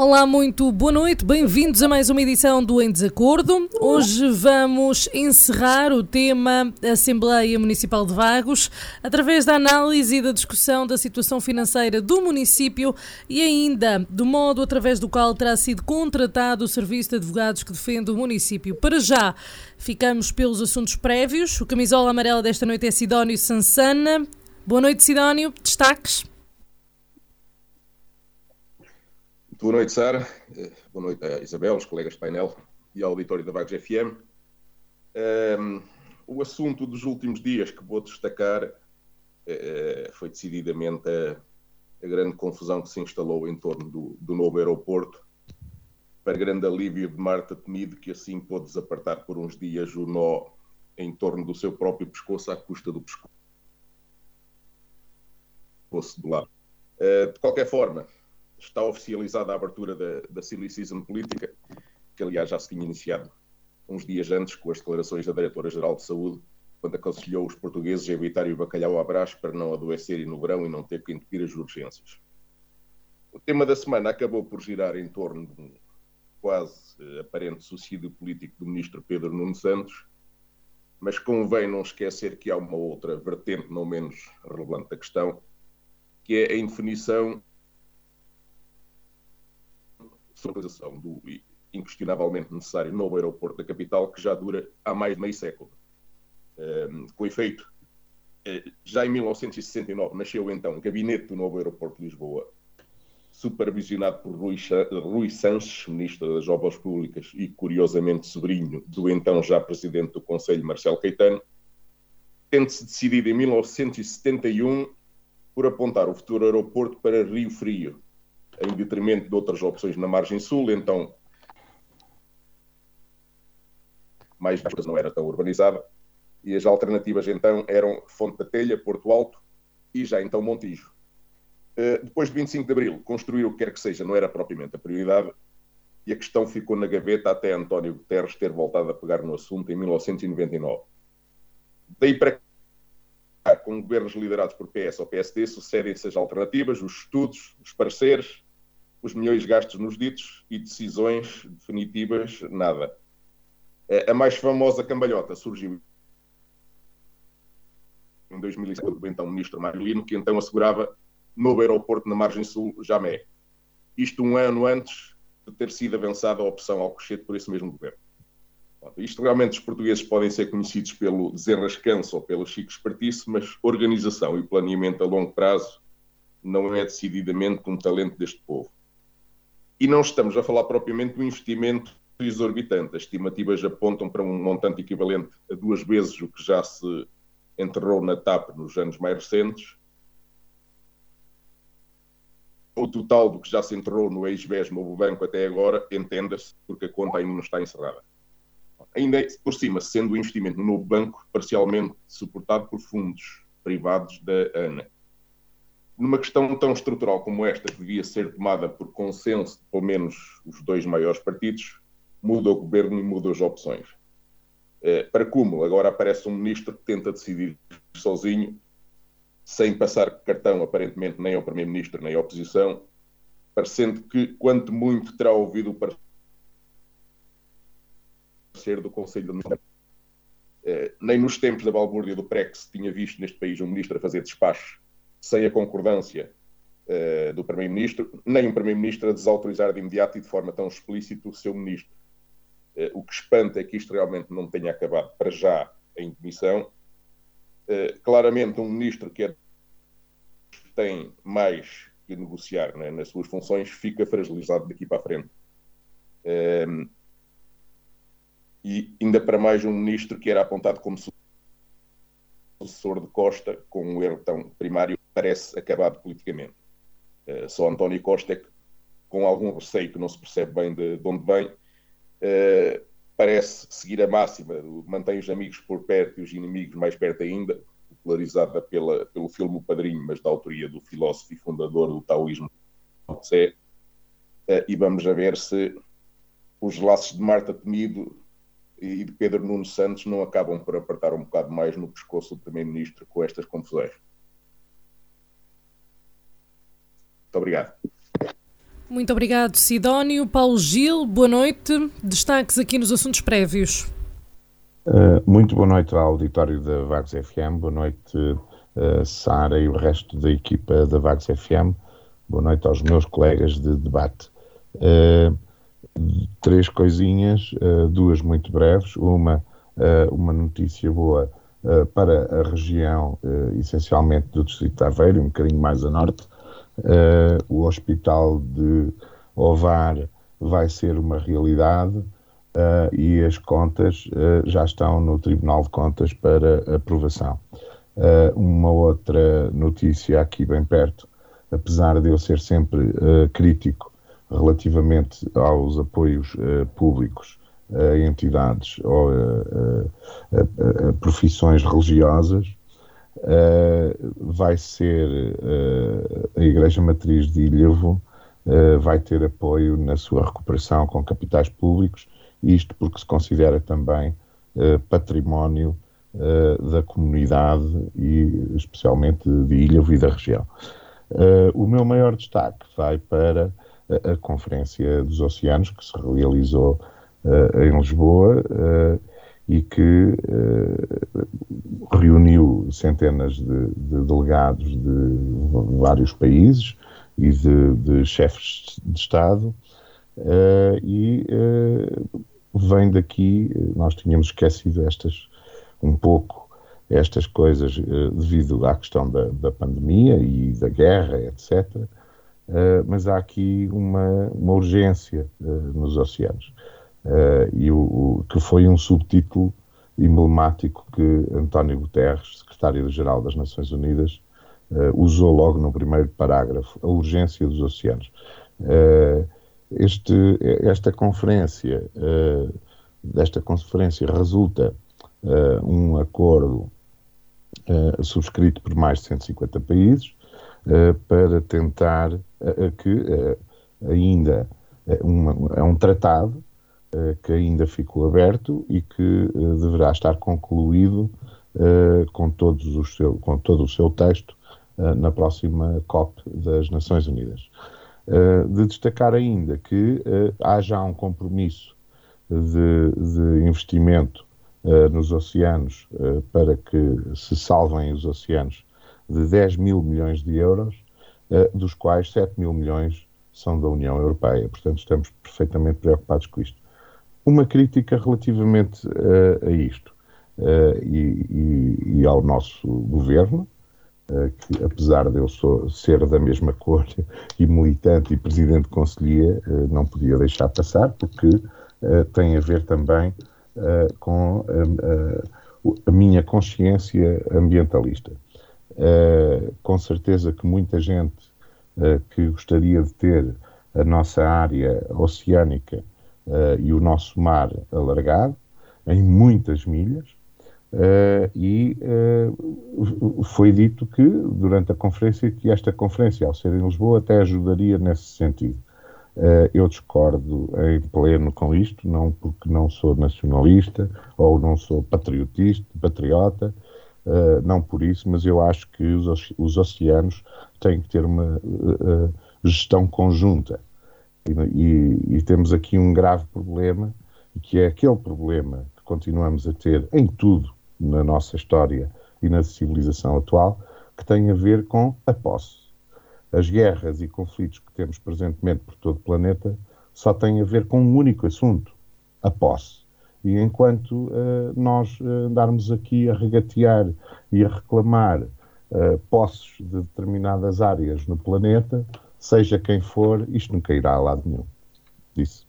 Olá, muito boa noite, bem-vindos a mais uma edição do Em Desacordo. Hoje vamos encerrar o tema Assembleia Municipal de Vagos através da análise e da discussão da situação financeira do município e ainda do modo através do qual terá sido contratado o serviço de advogados que defende o município. Para já, ficamos pelos assuntos prévios. O camisola amarela desta noite é Sidónio Sansana. Boa noite, Sidónio. Destaques? Boa noite, Sara. Eh, boa noite a Isabel, os colegas de painel e ao auditório da Vagos FM. Um, ehm, o assunto dos últimos dias que vou destacar uh, foi decididamente a, a, grande confusão que se instalou em torno do, do novo aeroporto, para grande alívio de Marta Temido, que assim pôde desapartar por uns dias o nó em torno do seu próprio pescoço à custa do pescoço do lado. Uh, de qualquer forma, está oficializada a abertura da, da Silly Season Política, que aliás já se tinha iniciado uns dias antes com as declarações da Diretora-Geral de Saúde, quando aconselhou os portugueses a evitar o bacalhau à brás para não adoecerem no verão e não ter que entupir as urgências. O tema da semana acabou por girar em torno de um quase eh, aparente suicídio político do ministro Pedro Nuno Santos, mas convém não esquecer que há uma outra vertente não menos relevante da questão, que é a indefinição localização do inquestionavelmente necessário novo aeroporto da capital, que já dura há mais de meio século. com efeito, eh, já em 1969 nasceu então o gabinete do novo aeroporto de Lisboa, supervisionado por Rui, Rui Sanches, ministro das Obras Públicas e, curiosamente, sobrinho do então já presidente do Conselho, Marcelo Caetano, tendo-se decidido em 1971 por apontar o futuro aeroporto para Rio Frio, em detrimento de outras opções na margem sul, então mais não era tão urbanizada, e as alternativas então eram Fonte da Telha, Porto Alto e já então Montijo. Uh, depois de 25 de Abril, construir o que quer que seja não era propriamente a prioridade, e a questão ficou na gaveta até António Guterres ter voltado a pegar no assunto em 1999. Daí para cá, com governos liderados por PS ou PSD, sucedem-se as alternativas, os estudos, os pareceres, os milhões gastos nos ditos e decisões definitivas, nada. A mais famosa cambalhota surgiu em 2005 do então ministro Mário Lino, que então assegurava novo aeroporto na margem sul, Jamé. Isto um ano antes de ter sido avançada a opção Alcochete por esse mesmo governo. Isto realmente os portugueses podem ser conhecidos pelo desenrascanço ou pelo chico espertice, mas organização e planeamento a longo prazo não é decididamente um talento deste povo. E não estamos a falar propriamente do investimento exorbitante. As estimativas apontam para um montante equivalente a duas vezes o que já se enterrou na TAP nos anos mais recentes. O total do que já se enterrou no ex-BES Novo Banco até agora, entenda-se, porque a conta ainda não está encerrada. Ainda por cima, sendo o investimento no novo banco parcialmente suportado por fundos privados da ANA numa questão tão estrutural como esta, que devia ser tomada por consenso de pelo menos os dois maiores partidos, muda o governo e muda as opções. Eh, para cúmulo, agora aparece um ministro que tenta decidir sozinho, sem passar cartão aparentemente nem ao primeiro-ministro nem à oposição, parecendo que, quanto muito, terá ouvido o parecer do Conselho de Administração. Eh, nem nos tempos da balbúrdia do PREC se tinha visto neste país um ministro a fazer despachos sem a concordância uh, do Primeiro-Ministro, nem um Primeiro-Ministro a desautorizar de imediato e de forma tão explícita o seu Ministro. Uh, o que espanta é que isto realmente não tenha acabado para já em demissão. Uh, claramente, um Ministro que é, tem mais que negociar né, nas suas funções fica fragilizado daqui para a frente. E ainda para mais um Ministro que era apontado como sucessor de Costa, com um erro tão primário, parece acabado politicamente. Uh, só António Costa é que, com algum receio que não se percebe bem de, de onde vem, uh, parece seguir a máxima, mantém os amigos por perto e os inimigos mais perto ainda, popularizada pela, pelo filme O Padrinho, mas da autoria do filósofo e fundador do taoísmo, Tse, uh, e vamos a ver se os laços de Marta Temido e de Pedro Nuno Santos não acabam por apertar um bocado mais no pescoço do Primeiro-Ministro com estas confusões. Muito obrigado. Muito obrigado, Sidónio. Paulo Gil, boa noite. Destaques aqui nos assuntos prévios. Uh, muito boa noite ao auditório da Vagos FM, boa noite uh, Sara e o resto da equipa da Vagos FM, boa noite aos meus colegas de debate. Uh, três coisinhas, uh, duas muito breves. Uma, uh, uma notícia boa uh, para a região, essencialmente do Distrito de Aveiro, um bocadinho mais a norte. o Hospital de Ovar vai ser uma realidade e as contas já estão no Tribunal de Contas para aprovação. uma outra notícia aqui bem perto, apesar de eu ser sempre crítico relativamente aos apoios uh, públicos a entidades ou a, a profissões religiosas, uh, vai ser uh, a Igreja Matriz de Ilhavo vai ter apoio na sua recuperação com capitais públicos, isto porque se considera também património da comunidade e especialmente de Ilhavo e da região. o meu maior destaque vai para a, Conferência dos Oceanos, que se realizou uh, em Lisboa uh, e que uh, reuniu centenas de, de, delegados de vários países e de, de chefes de Estado. e vem daqui, nós tínhamos esquecido estas um pouco estas coisas devido à questão da, da pandemia e da guerra, etc. Uh, mas há aqui uma, uma urgência uh, nos oceanos. Uh, e o, o, que foi um subtítulo emblemático que António Guterres, secretário-geral das Nações Unidas, usou logo no primeiro parágrafo, a urgência dos oceanos. Este, esta conferência, desta conferência resulta um acordo subscrito por mais de 150 países, uh, para tentar uh, que ainda uma, é um tratado que ainda ficou aberto e que deverá estar concluído com, todos os seu, com todo o seu texto na próxima COP das Nações Unidas. de destacar ainda que há já um compromisso de, de investimento nos oceanos para que se salvem os oceanos de 10 mil milhões de euros, dos quais 7 mil milhões são da União Europeia. Portanto, estamos perfeitamente preocupados com isto. Uma crítica relativamente uh, a isto uh, e, e, e, ao nosso governo, que apesar de eu sou, ser da mesma cor e militante e presidente de conselhia, não podia deixar passar, porque tem a ver também com a minha consciência ambientalista. Com certeza que muita gente que gostaria de ter a nossa área oceânica uh, e o nosso mar alargado em muitas milhas, e foi dito que durante a conferência que esta conferência, ao ser em Lisboa, até ajudaria nesse sentido. eu discordo em pleno com isto, não porque não sou nacionalista ou não sou patriotista, patriota, Uh, não por isso, mas eu acho que os, os oceanos têm que ter uma uh, gestão conjunta. E, e, temos aqui um grave problema, que é aquele problema que continuamos a ter em tudo na nossa história e na civilização atual, que tem a ver com a posse. As guerras e conflitos que temos presentemente por todo o planeta só têm a ver com um único assunto: a posse. E enquanto uh, nós uh, andarmos aqui a regatear e a reclamar uh, posses de determinadas áreas no planeta, seja quem for, isto nunca irá a lado nenhum. Disse.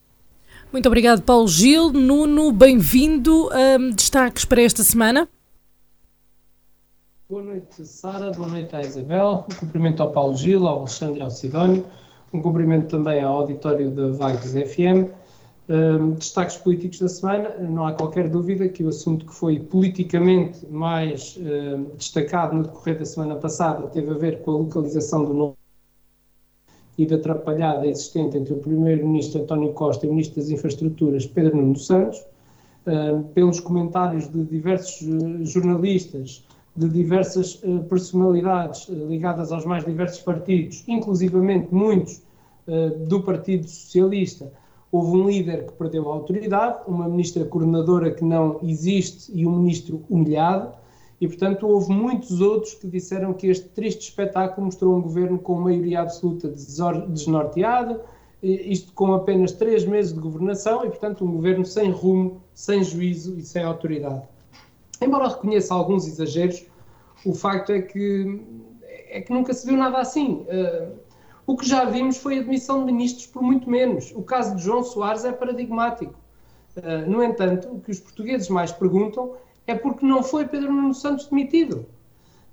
Muito obrigado, Paulo Gil. Nuno, bem-vindo. Um, destaques para esta semana? Boa noite, Sara. Boa noite à Isabel. Um cumprimento ao Paulo Gil, ao Alexandre e ao Sidónio. Um cumprimento também ao auditório da Vagos FM. Destaques políticos da semana. Não há qualquer dúvida que o assunto que foi politicamente mais um, destacado no decorrer da semana passada teve a ver com a localização do novo e da atrapalhada existente entre o Primeiro-Ministro António Costa e o Ministro das Infraestruturas, Pedro Nuno Santos. Um, pelos comentários de diversos uh, jornalistas de diversas uh, personalidades uh, ligadas aos mais diversos partidos, inclusivamente muitos uh, do Partido Socialista. Houve um líder que perdeu a autoridade, uma ministra coordenadora que não existe e um ministro humilhado, e portanto houve muitos outros que disseram que este triste espetáculo mostrou um governo com maioria absoluta desnorteado, isto com apenas três meses de governação e portanto um governo sem rumo, sem juízo e sem autoridade. Embora reconheça alguns exageros, o facto é que, é que nunca se viu nada assim. Uh, o que já vimos foi a demissão de ministros por muito menos. O caso de João Soares é paradigmático. Uh, no entanto, o que os portugueses mais perguntam é porque não foi Pedro Nuno Santos demitido.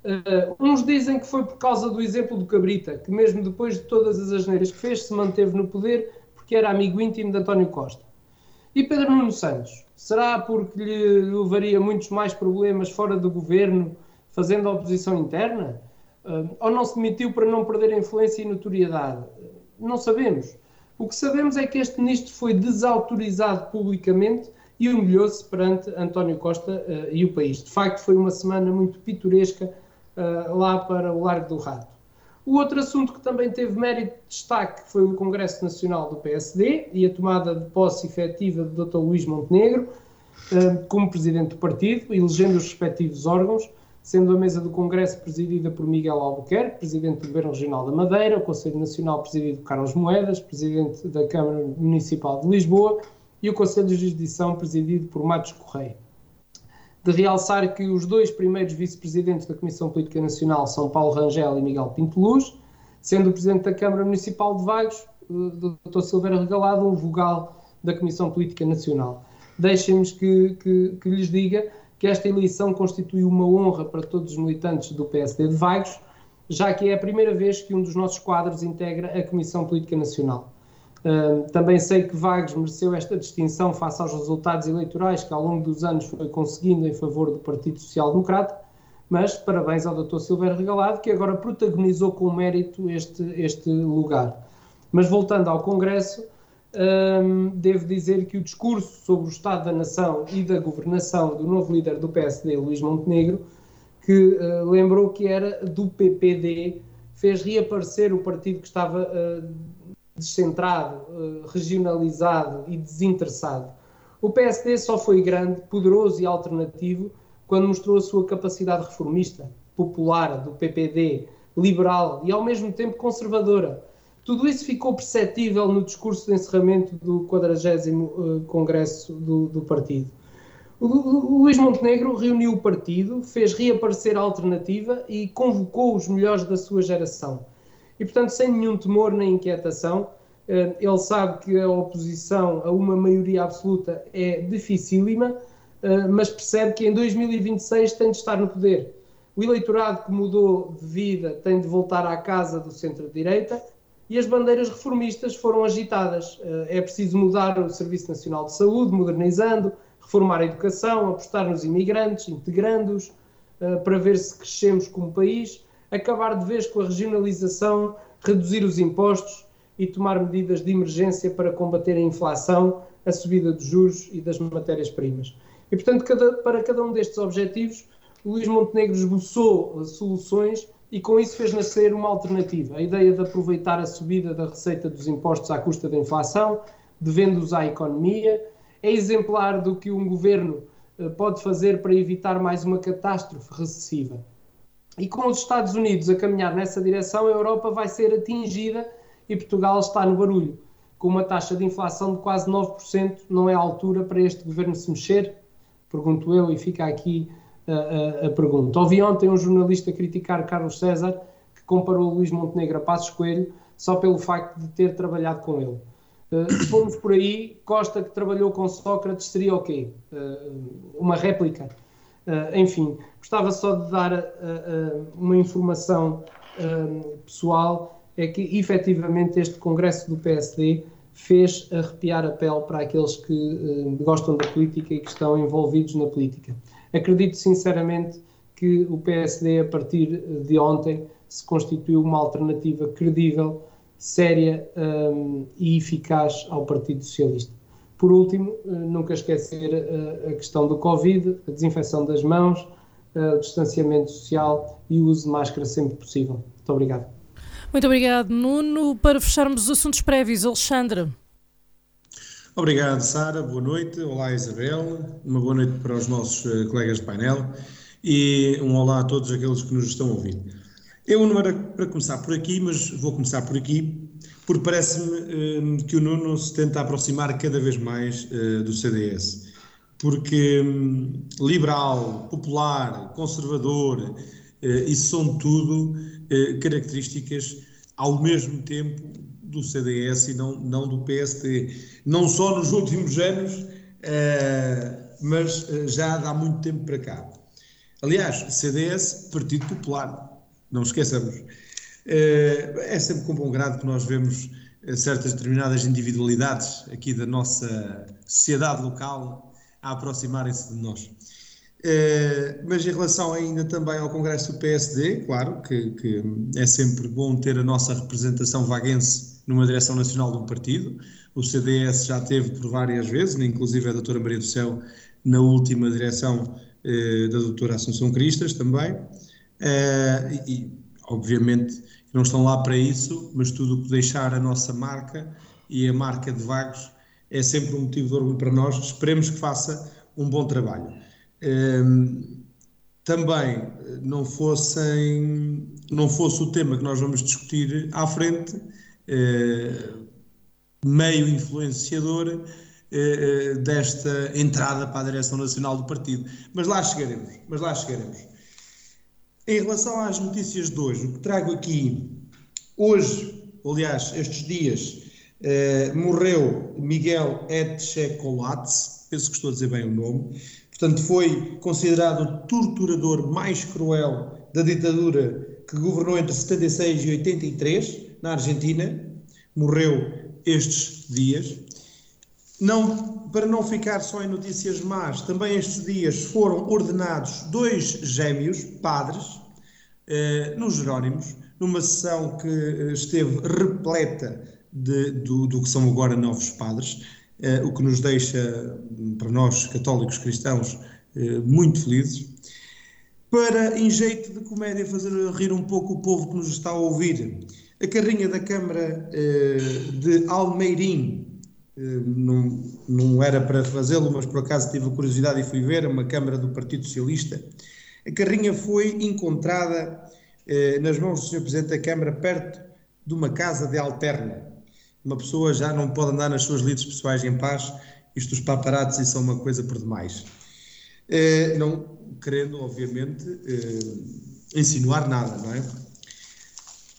Uh, uns dizem que foi por causa do exemplo do Cabrita, que mesmo depois de todas as asneiras que fez, se manteve no poder porque era amigo íntimo de António Costa. E Pedro Nuno Santos? Será porque lhe levaria muitos mais problemas fora do governo, fazendo oposição interna? Ou não se demitiu para não perder influência e notoriedade? Não sabemos. O que sabemos é que este ministro foi desautorizado publicamente e humilhou-se perante António Costa uh, e o país. De facto, foi uma semana muito pitoresca uh, lá para o Largo do Rato. O outro assunto que também teve mérito de destaque foi o Congresso Nacional do PSD e a tomada de posse efetiva do Dr. Luís Montenegro eh, como presidente do partido, elegendo os respectivos órgãos, sendo a mesa do Congresso presidida por Miguel Albuquerque, presidente do Governo Regional da Madeira, o Conselho Nacional presidido por Carlos Moedas, presidente da Câmara Municipal de Lisboa, e o Conselho de Jurisdição presidido por Matos Correia de realçar que os dois primeiros vice-presidentes da Comissão Política Nacional são Paulo Rangel e Miguel Pinto Luz, sendo o presidente da Câmara Municipal de Vagos, Dr. Silveira Regalado, um vogal da Comissão Política Nacional. Deixem-me que, que, que, lhes diga que esta eleição constitui uma honra para todos os militantes do PSD de Vagos, já que é a primeira vez que um dos nossos quadros integra a Comissão Política Nacional. Uh, também sei que Vagos mereceu esta distinção face aos resultados eleitorais que ao longo dos anos foi conseguindo em favor do Partido Social Democrata, mas parabéns ao Dr. Silveira Regalado, que agora protagonizou com mérito este, este lugar. Mas voltando ao Congresso, um, devo dizer que o discurso sobre o Estado da Nação e da governação do novo líder do PSD, Luís Montenegro, que uh, lembrou que era do PPD, fez reaparecer o partido que estava uh, descentrado, eh, regionalizado e desinteressado. O PSD só foi grande, poderoso e alternativo quando mostrou a sua capacidade reformista, popular, do PPD, liberal e ao mesmo tempo conservadora. Tudo isso ficou perceptível no discurso de encerramento do 40 uh, Congresso do, do partido. O, o, Luís Montenegro reuniu o partido, fez reaparecer a alternativa e convocou os melhores da sua geração e, portanto, sem nenhum temor nem inquietação, eh, ele sabe que a oposição a uma maioria absoluta é dificílima, eh, mas percebe que em 2026 tem de estar no poder. O eleitorado que mudou de vida tem de voltar à casa do centro-direita e as bandeiras reformistas foram agitadas. Eh, é preciso mudar o Serviço Nacional de Saúde, modernizando, reformar a educação, apostar nos imigrantes, integrando-os, para ver se crescemos como país acabar de vez com a regionalização, reduzir os impostos e tomar medidas de emergência para combater a inflação, a subida dos juros e das matérias-primas. E, portanto, cada, para cada um destes objetivos, Luís Montenegro esboçou soluções e com isso fez nascer uma alternativa. A ideia de aproveitar a subida da receita dos impostos à custa da inflação, devendo-os à economia, é exemplar do que um governo eh, pode fazer para evitar mais uma catástrofe recessiva. E com os Estados Unidos a caminhar nessa direção, a Europa vai ser atingida e Portugal está no barulho. Com uma taxa de inflação de quase 9%, não é a altura para este governo se mexer? Pergunto eu e fica aqui a, a, pergunta. Ouvi ontem um jornalista criticar Carlos César, que comparou Luís Montenegro a Passos Coelho só pelo facto de ter trabalhado com ele. Uh, se formos por aí, Costa que trabalhou com Sócrates seria o quê? Uh, uma réplica. enfim, gostava só de dar uma informação pessoal, é que efetivamente este congresso do PSD fez arrepiar a pele para aqueles que gostam da política e que estão envolvidos na política. Acredito sinceramente que o PSD, a partir de ontem, se constituiu uma alternativa credível, séria um, e eficaz ao Partido Socialista. Por último, uh, nunca esquecer uh, a questão do Covid, a desinfecção das mãos, uh, o distanciamento social e o uso de máscara sempre possível. Muito obrigado. Muito obrigado, Nuno. Para fecharmos os assuntos prévios, Alexandre. Obrigado, Sara. Boa noite. Olá, Isabel. Uma boa noite para os nossos colegas de painel e um olá a todos aqueles que nos estão ouvir. Eu não era para começar por aqui, mas vou começar por aqui, porque parece-me uh, que o Nuno se tenta aproximar cada vez mais uh, do CDS. Porque um, liberal, popular, conservador, isso são tudo características ao mesmo tempo do CDS e não, não do PSD. Não só nos últimos anos, mas já há muito tempo para cá. Aliás, CDS, Partido Popular, não esqueçamos. Eh, é sempre com bom grado que nós vemos eh, certas determinadas individualidades aqui da nossa sociedade local a aproximarem-se de nós. Eh, mas em relação ainda também ao Congresso do PSD, claro que, que, é sempre bom ter a nossa representação vaguense numa direção nacional de um partido. O CDS já teve por várias vezes, inclusive a doutora Maria do Céu na última direção da doutora Assunção Cristas também. Uh, e, obviamente, não estão lá para isso, mas tudo o que deixar a nossa marca e a marca de Vagos é sempre um motivo de orgulho para nós. Esperemos que faça um bom trabalho. Uh, também não fossem não fosse o tema que nós vamos discutir à frente, meio influenciador desta entrada para a direção nacional do partido. Mas lá chegaremos, mas lá chegaremos. Em relação às notícias de hoje, o que trago aqui, hoje, aliás, estes dias, eh, morreu Miguel Etchecolatz, penso que estou a dizer bem o nome, portanto foi considerado o torturador mais cruel da ditadura que governou entre 76 e 83 na Argentina, morreu estes dias. Não, para não ficar só em notícias más, também estes dias foram ordenados dois gêmeos, padres, eh, nos Jerónimos, numa sessão que eh, esteve repleta de, do, do, que são agora novos padres, eh, o que nos deixa, para nós católicos cristãos, eh, muito felizes. Para, em jeito de comédia, fazer rir um pouco o povo que nos está a ouvir, a carrinha da Câmara eh, de Almeirim, eh, não, não era para fazê-lo, mas por acaso tive a curiosidade e fui ver, é uma Câmara do Partido Socialista. A carrinha foi encontrada eh, nas mãos do Sr. Presidente da Câmara, perto de uma casa de alterna. Uma pessoa já não pode andar nas suas lides pessoais em paz, isto os paparazzi são uma coisa por demais. Não querendo, obviamente, insinuar nada, não é?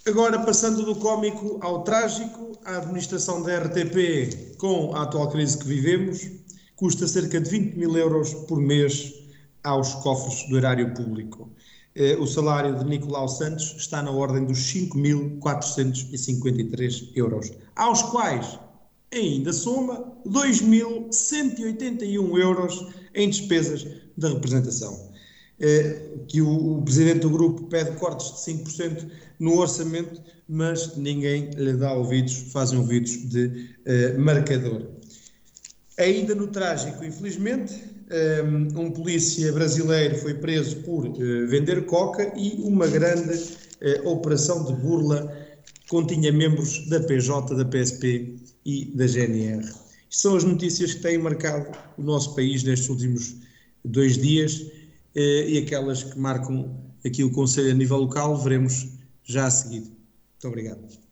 Agora, passando do cómico ao trágico, a administração da RTP, com a atual crise que vivemos, custa cerca de 20 mil euros por mês aos cofres do erário público. Eh, o salário de Nicolau Santos está na ordem dos 5.453 euros, aos quais ainda soma 2.181 euros em despesas de representação. Eh, que o, presidente do grupo pede cortes de 5% no orçamento, mas ninguém lhe dá ouvidos, fazem ouvidos de uh, marcador. Ainda no trágico, infelizmente, um, um polícia brasileiro foi preso por uh, vender coca e uma grande uh, operação de burla continha membros da PJ, da PSP e da GNR. São as notícias que têm marcado o nosso país nestes últimos dois dias e aquelas que marcam aqui o Conselho a nível local, veremos já a seguir. Muito obrigado.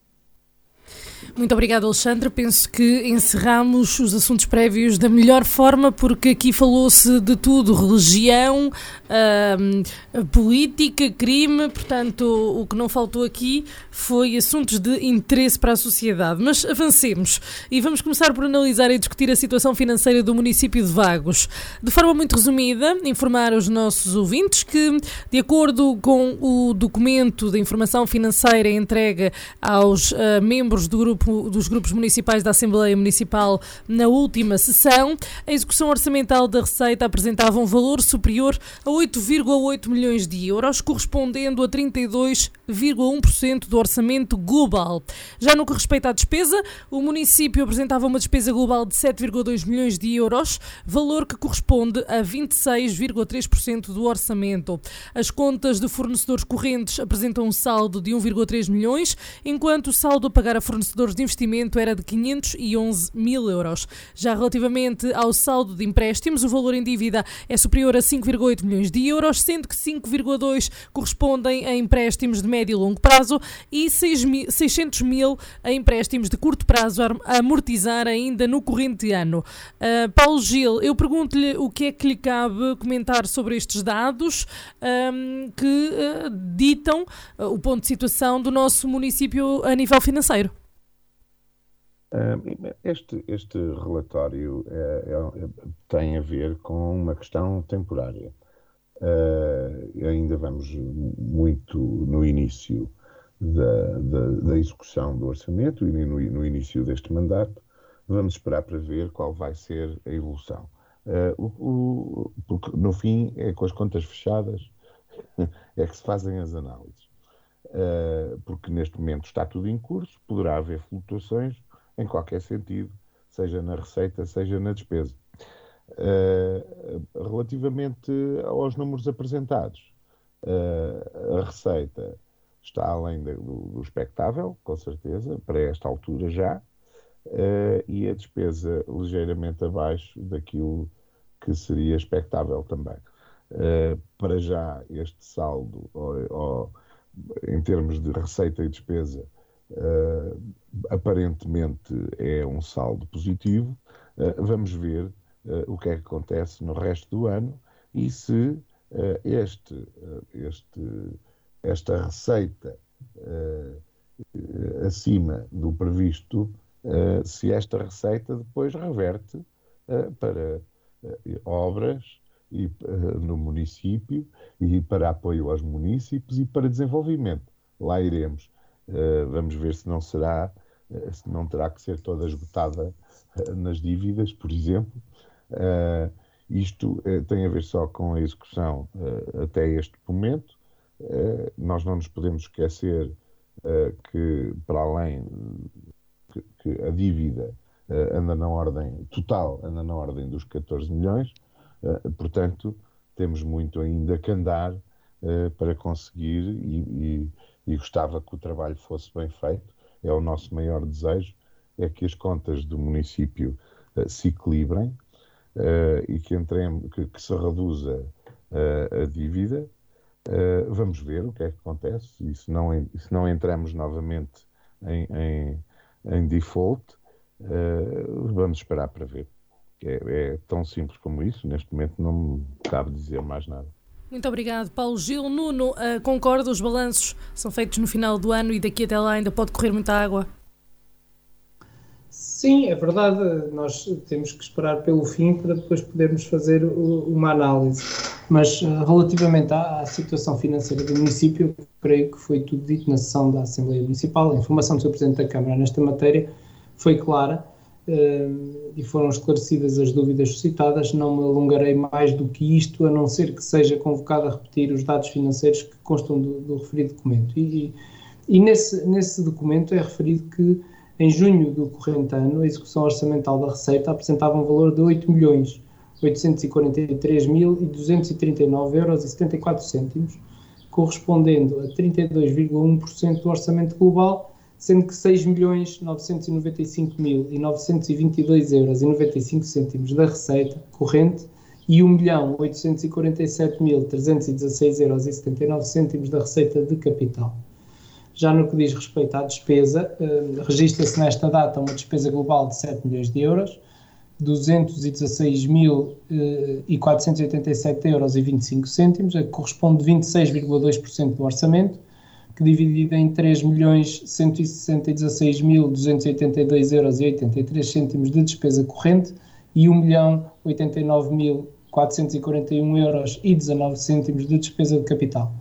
Muito obrigado, Alexandre. Penso que encerramos os assuntos prévios da melhor forma, porque aqui falou-se de tudo: religião, uh, política, crime. Portanto, o que não faltou aqui foi assuntos de interesse para a sociedade. Mas avancemos e vamos começar por analisar e discutir a situação financeira do município de Vagos. De forma muito resumida, informar os nossos ouvintes que, de acordo com o documento de informação financeira entregue aos uh, membros do grupo dos grupos municipais da Assembleia Municipal na última sessão. A execução orçamental da Receita apresentava um valor superior a 8,8 milhões de euros, correspondendo a 32,1% do orçamento global. Já no que respeita à despesa, o município apresentava uma despesa global de 7,2 milhões de euros, valor que corresponde a 26,3% do orçamento. As contas de fornecedores correntes apresentam um saldo de 1,3 milhões, enquanto o saldo a pagar a fornecedores de investimento era de 511 mil euros. Já relativamente ao saldo de empréstimos, o valor em dívida é superior a 5,8 milhões de euros, sendo que 5,2 correspondem a empréstimos de médio e longo prazo e 600 mil a empréstimos de curto prazo a amortizar ainda no corrente ano. Uh, Paulo Gil, eu pergunto-lhe o que é que lhe cabe comentar sobre estes dados um, que uh, ditam uh, o ponto de situação do nosso município a nível financeiro. Este, este relatório é, é, tem a ver com uma questão temporária. Uh, ainda vamos muito no início da, da, da, execução do orçamento e no, no, início deste mandato. Vamos esperar para ver qual vai ser a evolução. Uh, o, o, porque no fim é com as contas fechadas é que se fazem as análises. Uh, porque neste momento está tudo em curso, poderá haver flutuações, em qualquer sentido, seja na receita, seja na despesa. Uh, relativamente aos números apresentados, uh, a receita está além do, expectável, com certeza, para esta altura já, uh, e a despesa ligeiramente abaixo daquilo que seria expectável também. para já, este saldo, ou, em termos de receita e despesa, Uh, aparentemente é um saldo positivo. Uh, vamos ver uh, o que é que acontece no resto do ano e se este, este, esta receita acima do previsto, se esta receita depois reverte para obras e, no município e para apoio aos municípios e para desenvolvimento. Lá iremos. Uh, vamos ver se não será, uh, se não terá que ser toda esgotada uh, nas dívidas, por exemplo. isto tem a ver só com a execução até este momento. nós não nos podemos esquecer que, para além que, que a dívida anda na ordem total, anda na ordem dos 14 milhões, portanto, temos muito ainda que andar para conseguir e e gostava que o trabalho fosse bem feito. É o nosso maior desejo, é que as contas do município uh, se equilibrem uh, e que, entrem, que, que se reduza uh, a dívida. vamos ver o que é que acontece e se não, se não entramos novamente em, em, em default, vamos esperar para ver. É, é tão simples como isso, neste momento não me cabe dizer mais nada. Muito obrigado, Paulo Gil. Nuno, uh, concordo, os balanços são feitos no final do ano e daqui até lá ainda pode correr muita água. Sim, é verdade. Nós temos que esperar pelo fim para depois podermos fazer uma análise. Mas uh, relativamente à, à, situação financeira do município, creio que foi tudo dito na sessão da Assembleia Municipal. A informação do Sr. Presidente da Câmara nesta matéria foi clara e foram esclarecidas as dúvidas suscitadas. Não me alongarei mais do que isto, a não ser que seja convocado a repetir os dados financeiros que constam do, do referido documento. E, e nesse, nesse documento é referido que em junho do corrente ano a execução orçamental da Receita apresentava um valor de 8 milhões 843.239 euros 74 cêntimos, correspondendo a 32,1% do orçamento global sendo que 6.995.922 euros e 95 cêntimos da receita corrente e 1.847.316 euros e 79 cêntimos da receita de capital. Já no que diz respeito à despesa, uh, registra-se nesta data uma despesa global de 7 milhões de euros, 216.487 euros e 25 cêntimos, a que corresponde 26,2% do orçamento, que dividida em 3.166.282 euros e de despesa corrente e 1.089.441 euros e de despesa de capital.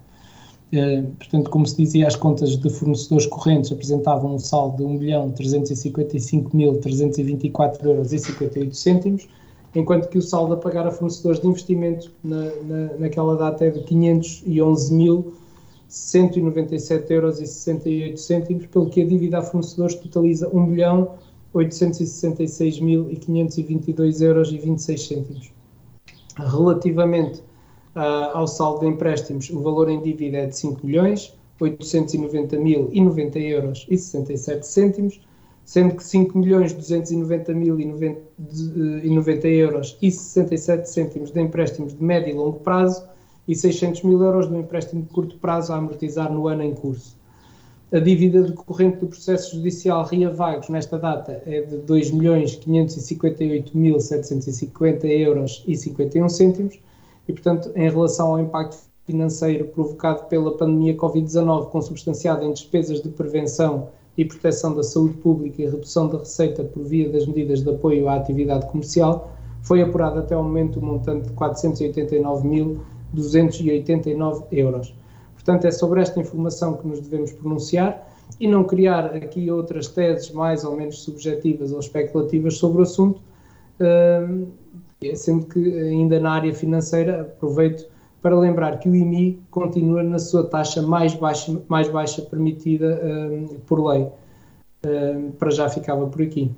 Uh, portanto, como se dizia, as contas de fornecedores correntes apresentavam um saldo de 1.355.324 euros e enquanto que o saldo a pagar a fornecedores de investimento na, na, naquela data é de 511.000 197,68€, pelo que a dívida a fornecedores totaliza 1 milhão 866.522 euros e 26 866.522,26€. Relativamente uh, ao saldo de empréstimos, o valor em dívida é de 5 milhões 890.090 euros e 67 cêntimos, sendo que 5 milhões 290.090 euros e 67 cêntimos de empréstimos de médio e longo prazo e 600 mil euros um empréstimo de curto prazo a amortizar no ano em curso. A dívida decorrente do processo judicial Ria Vagos nesta data é de 2.558.750 euros e 51 cêntimos, e, portanto, em relação ao impacto financeiro provocado pela pandemia Covid-19, consubstanciado em despesas de prevenção e proteção da saúde pública e redução da receita por via das medidas de apoio à atividade comercial, foi apurado até o momento o um montante de 489.289 euros. Portanto, é sobre esta informação que nos devemos pronunciar e não criar aqui outras teses mais ou menos subjetivas ou especulativas sobre o assunto, sendo que ainda na área financeira aproveito para lembrar que o IMI continua na sua taxa mais baixa, mais baixa permitida um, por lei. Um, para já ficava por aqui.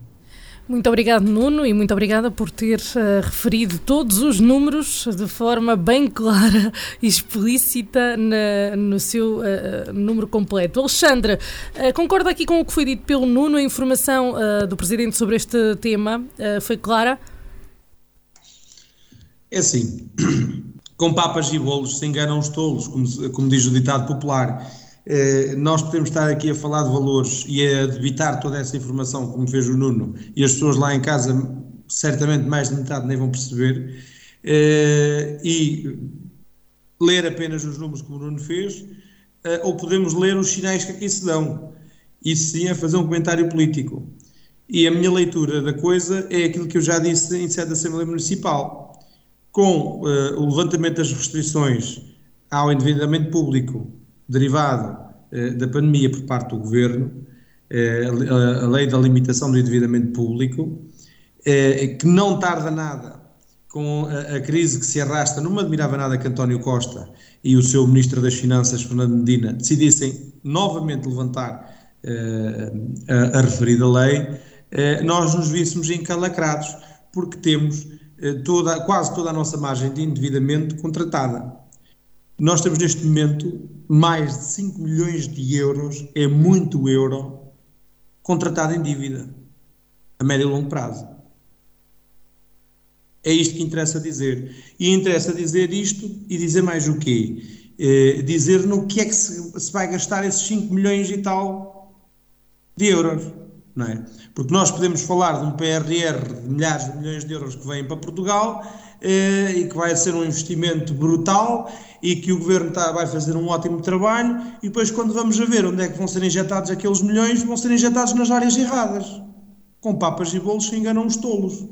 Muito obrigado, Nuno, e muito obrigada por ter uh, referido todos os números de forma bem clara e explícita na, no seu uh, número completo. Alexandra, uh, concorda aqui com o que foi dito pelo Nuno? A informação do Presidente sobre este tema foi clara? É assim, com papas e bolos se enganam os tolos, como, como diz o ditado popular. Eh, nós podemos estar aqui a falar de valores e a debitar toda essa informação, como fez o Nuno, e as pessoas lá em casa, certamente mais de metade, nem vão perceber, eh, e ler apenas os números como o Nuno fez, eh, ou podemos ler os sinais que aqui se dão. Isso sim é fazer um comentário político. E a minha leitura da coisa é aquilo que eu já disse em sede da Assembleia Municipal com o levantamento das restrições ao endividamento público derivado uh, da pandemia por parte do governo, uh, a, lei da limitação do endividamento público, que não tarda nada com a, crise que se arrasta, não me admirava nada que António Costa e o seu Ministro das Finanças, Fernando Medina, decidissem novamente levantar a, referida lei, nós nos víssemos encalacrados, porque temos eh, toda, quase toda a nossa margem de endividamento contratada. Nós temos neste momento mais de 5 milhões de euros, é muito euro, contratado em dívida, a médio e longo prazo. É isto que interessa dizer. E interessa dizer isto e dizer mais o quê? Eh, dizer no que é que se, se vai gastar esses 5 milhões e tal de euros não é? Porque nós podemos falar de um PRR de milhares de milhões de euros que vêm para Portugal eh, e que vai ser um investimento brutal e que o governo tá, vai fazer um ótimo trabalho e depois quando vamos a ver onde é que vão ser injetados aqueles milhões, vão ser injetados nas áreas erradas. Com papas e bolos se enganam os tolos.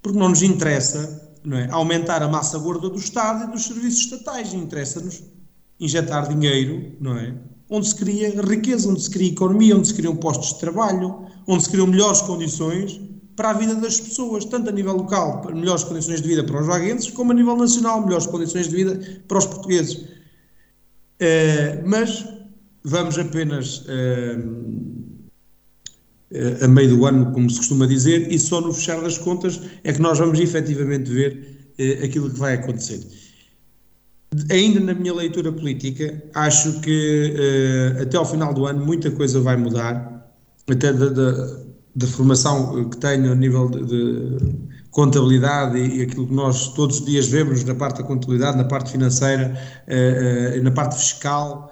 Porque não nos interessa não é, aumentar a massa gorda do Estado e dos serviços estatais, interessa-nos injetar dinheiro, não é? onde se cria riqueza, onde se cria economia, onde se criam postos de trabalho, onde se criam melhores condições para a vida das pessoas, tanto a nível local, melhores condições de vida para os vaguenses, como a nível nacional, melhores condições de vida para os portugueses. Uh, mas vamos apenas uh, a meio do ano, como se costuma dizer, e só no fechar das contas é que nós vamos efetivamente ver aquilo que vai acontecer. Ainda na minha leitura política, acho que até ao final do ano muita coisa vai mudar, até da, da, da formação que tenho a nível de, de contabilidade e, e, aquilo que nós todos os dias vemos na parte da contabilidade, na parte financeira, uh, uh, na parte fiscal,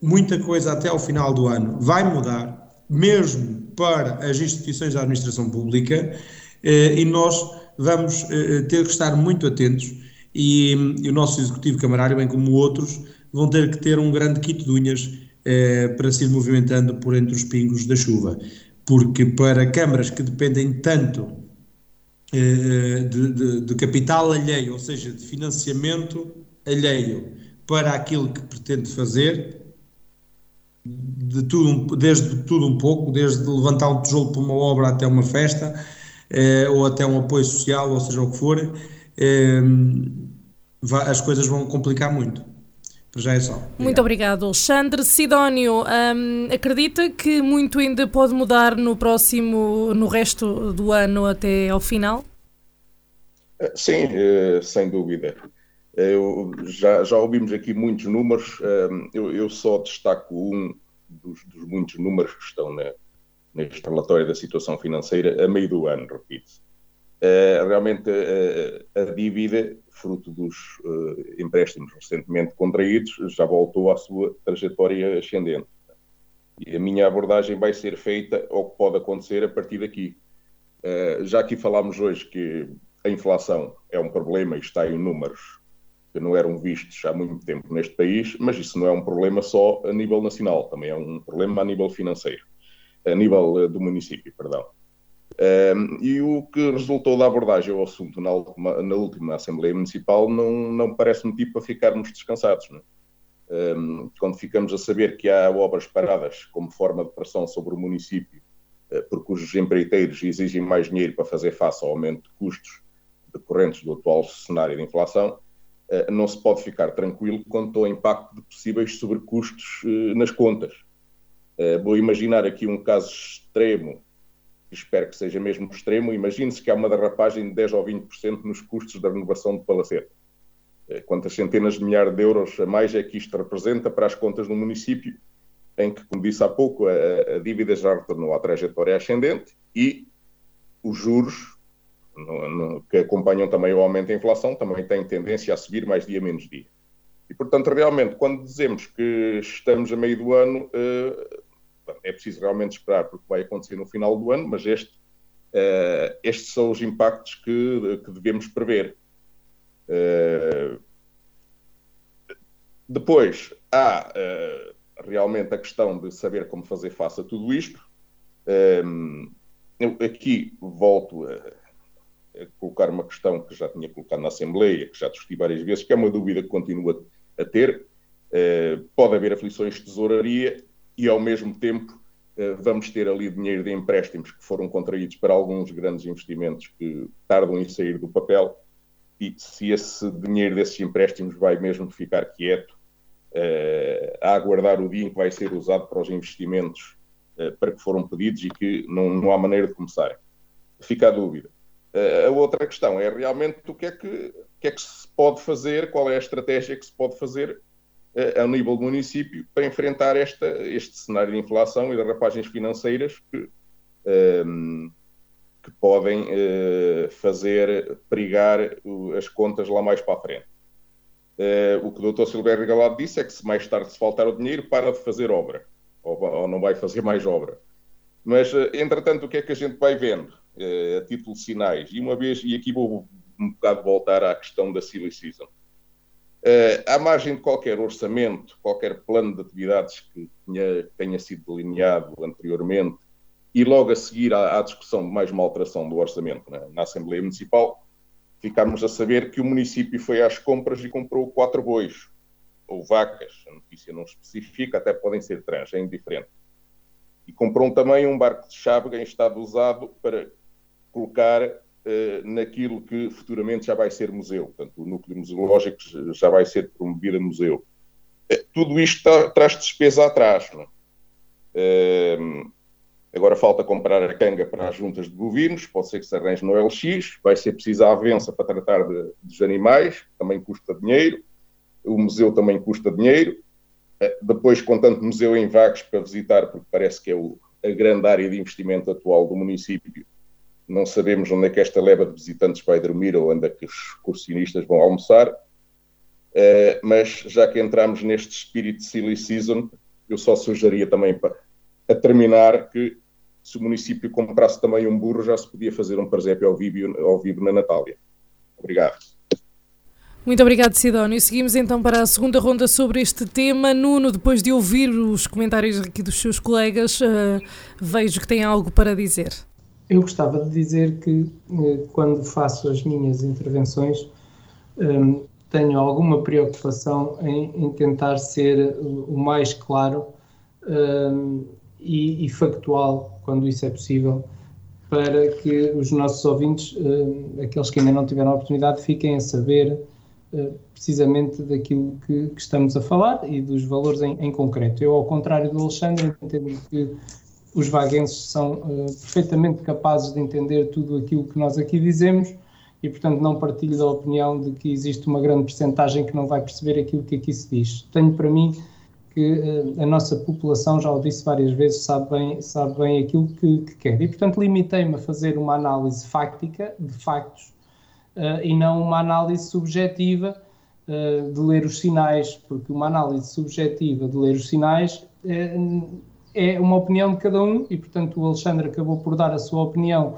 muita coisa até ao final do ano vai mudar, mesmo para as instituições da administração pública, e nós vamos ter que estar muito atentos e, e, o nosso executivo camarário, bem como outros, vão ter que ter um grande kit de unhas para se ir movimentando por entre os pingos da chuva, porque para câmaras que dependem tanto de, de, de capital alheio, ou seja, de financiamento alheio para aquilo que pretende fazer, de tudo, desde tudo um pouco, desde levantar um tijolo para uma obra até uma festa, eh, ou até um apoio social, ou seja o que for, eh, as coisas vão complicar muito. Já é só. Obrigado. Muito obrigado, Alexandre. Sidónio, um, acredita que muito ainda pode mudar no próximo, no resto do ano até ao final? Sim, eh, sem dúvida. Eu, já, já ouvimos aqui muitos números, hum, eu, eu só destaco um dos, dos, muitos números que estão na, neste relatório da situação financeira a meio do ano, repito. Uh, realmente uh, a dívida, fruto dos uh, empréstimos recentemente contraídos, já voltou à sua trajetória ascendente. E a minha abordagem vai ser feita ao que pode acontecer a partir daqui. já aqui falámos hoje que a inflação é um problema e está em números que não eram vistos há muito tempo neste país, mas isso não é um problema só a nível nacional, também é um problema a nível financeiro, a nível eh, do município, perdão. Um, e o que resultou da abordagem ao assunto na última, na última Assembleia Municipal não, não parece motivo para ficarmos descansados. Um, quando ficamos a saber que há obras paradas como forma de pressão sobre o município, uh, porque os empreiteiros exigem mais dinheiro para fazer face ao aumento de custos decorrentes do atual cenário de inflação, eh, não se pode ficar tranquilo quanto ao impacto de possíveis sobrecustos eh, nas contas. Eh, vou imaginar aqui um caso extremo, espero que seja mesmo extremo. Imagine-se que há uma derrapagem de 10 ou 20% nos custos da renovação de palacete. Quantas centenas de milhares de euros a mais é que isto representa para as contas do município, em que, como disse há pouco, a, a dívida já retornou à trajetória ascendente e os juros no, no, que acompanham também o aumento da inflação, também têm tendência a subir mais dia menos dia. E, portanto, realmente, quando dizemos que estamos a meio do ano, uh, é preciso realmente esperar porque vai acontecer no final do ano, mas este, uh, estes são os impactos que, que devemos prever. Uh, depois, há realmente a questão de saber como fazer face a tudo isto. eu aqui volto a colocar uma questão que já tinha colocado na Assembleia, que já discuti várias vezes, que é uma dúvida que continua a ter. Uh, pode haver aflições de tesouraria e, ao mesmo tempo, uh, vamos ter ali dinheiro de empréstimos que foram contraídos para alguns grandes investimentos que tardam em sair do papel. E se esse dinheiro desses empréstimos vai mesmo ficar quieto, uh, a aguardar o dia em que vai ser usado para os investimentos para que foram pedidos e que não, não há maneira de começar. Fica a dúvida. A outra questão é realmente o que é que, que, é que se pode fazer, qual é a estratégia que se pode fazer uh, ao nível do município para enfrentar esta, este cenário de inflação e de rapagens financeiras que, uh, que podem uh, fazer perigar as contas lá mais para a frente. o que o Dr. Silvério Regalado disse é que se mais tarde se faltar o dinheiro, para de fazer obra, ou, ou não vai fazer mais obra. Mas, entretanto, o que é que a gente vai vendo? uh, a título de sinais. E uma vez, e aqui vou um bocado voltar à questão da silly season. Uh, à margem de qualquer orçamento, qualquer plano de atividades que tenha, tenha sido delineado anteriormente, e logo a seguir à, à discussão de mais uma alteração do orçamento na, na Assembleia Municipal, ficámos a saber que o município foi às compras e comprou quatro bois, ou vacas, a notícia não especifica, até podem ser trans, é indiferente. E comprou também um barco de chábega em estado usado para colocar naquilo que futuramente já vai ser museu. Portanto, o núcleo museológico já vai ser promovido a museu. Uh, tudo isto tá, traz despesa atrás. Não? Uh, agora falta comprar a canga para as juntas de bovinos, pode ser que se arranje no LX, vai ser preciso a avença para tratar de, dos animais, também custa dinheiro, o museu também custa dinheiro, depois com tanto museu em vagos para visitar, porque parece que é o, a grande área de investimento atual do município, não sabemos onde é que esta leva de visitantes vai dormir ou onde é que os excursionistas vão almoçar. Uh, mas já que entramos neste espírito de silly season, eu só sugeria também para a terminar que se o município comprasse também um burro, já se podia fazer um presépio ao vivo, ao vivo na Natália. Obrigado. Muito obrigado, Sidónio. Seguimos então para a segunda ronda sobre este tema. Nuno, depois de ouvir os comentários aqui dos seus colegas, uh, vejo que tem algo para dizer. Eu gostava de dizer que uh, quando faço as minhas intervenções, um, tenho alguma preocupação em, tentar ser o mais claro um, e, factual, quando isso é possível, para que os nossos ouvintes, um, aqueles que ainda não tiveram a oportunidade, fiquem a saber eh, precisamente daquilo que, estamos a falar e dos valores em, em, concreto. Eu, ao contrário do Alexandre, entendo que os vaguenses são uh, perfeitamente capazes de entender tudo aquilo que nós aqui dizemos e, portanto, não partilho da opinião de que existe uma grande percentagem que não vai perceber aquilo que aqui se diz. Tenho para mim que uh, a nossa população, já o disse várias vezes, sabe bem, sabe bem aquilo que, que quer. E, portanto, limitei-me a fazer uma análise fáctica, de factos, uh, e não uma análise subjetiva de ler os sinais, porque uma análise subjetiva de ler os sinais é, uma opinião de cada um e, portanto, o Alexandre acabou por dar a sua opinião,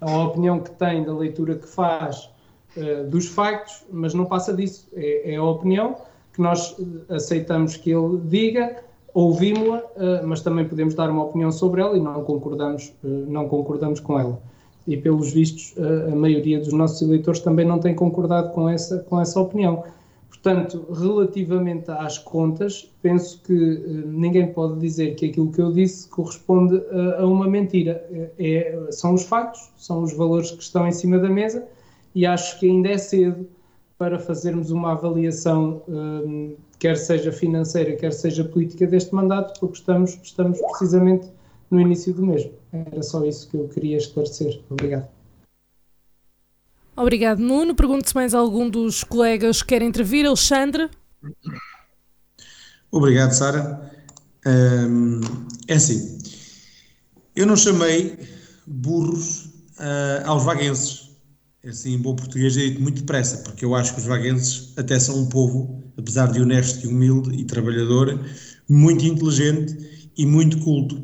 a opinião que tem da leitura que faz uh, dos factos, mas não passa disso. É, é, a opinião que nós aceitamos que ele diga, ouvimos-la, uh, mas também podemos dar uma opinião sobre ela e não concordamos, uh, não concordamos com ela e pelos vistos a, maioria dos nossos eleitores também não tem concordado com essa, com essa opinião. Portanto, relativamente às contas, penso que uh, ninguém pode dizer que aquilo que eu disse corresponde a, a uma mentira. É, é, são os factos, são os valores que estão em cima da mesa e acho que ainda é cedo para fazermos uma avaliação, quer seja financeira, quer seja política, deste mandato, porque estamos, estamos precisamente no início do mesmo. Era só isso que eu queria esclarecer. Obrigado. Obrigado, Nuno. Pergunto se mais algum dos colegas quer intervir. Alexandre? Obrigado, Sara. É assim, eu não chamei burros uh, aos vaguenses. É assim, em bom português, é dito muito depressa, porque eu acho que os vaguenses até são um povo, apesar de honesto e humilde e trabalhador, muito inteligente e muito culto.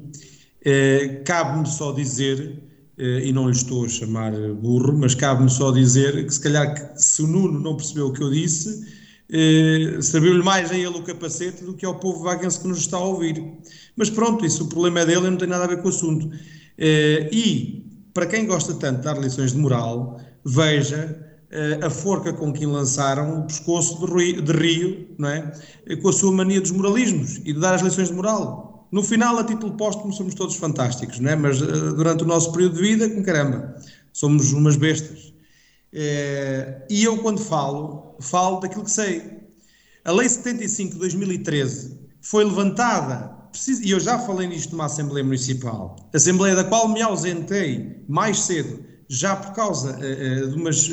Eh, cabe-me só dizer, e não lhe estou a chamar burro, mas cabe-me só dizer que se calhar se o Nuno não percebeu o que eu disse, eh, serviu-lhe mais a ele o capacete do que ao povo vaguense que nos está a ouvir. Mas pronto, isso o problema é dele, não tem nada a ver com o assunto. e, para quem gosta tanto de dar lições de moral, veja a forca com que lançaram o pescoço de Rio, de Rio não é? com a sua mania dos moralismos e de dar as lições de moral. No final, a título póstumo, somos todos fantásticos, não é? mas uh, durante o nosso período de vida, com caramba, somos umas bestas. É, e eu, quando falo, falo daquilo que sei. A Lei 75 de 2013 foi levantada, e eu já falei nisto numa Assembleia Municipal, Assembleia da qual me ausentei mais cedo, já por causa uh, de umas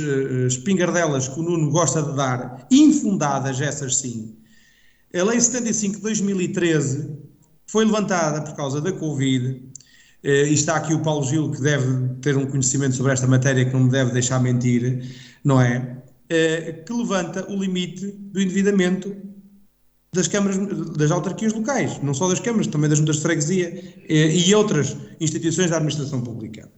espingardelas que o Nuno gosta de dar, infundadas essas sim. A Lei 75 de 2013 foi levantada por causa da Covid, eh, e está aqui o Paulo Gil, que deve ter um conhecimento sobre esta matéria, que não me deve deixar mentir, não é? Eh, que levanta o limite do endividamento das câmaras, das autarquias locais, não só das câmaras, também das juntas de freguesia eh, e outras instituições da administração pública.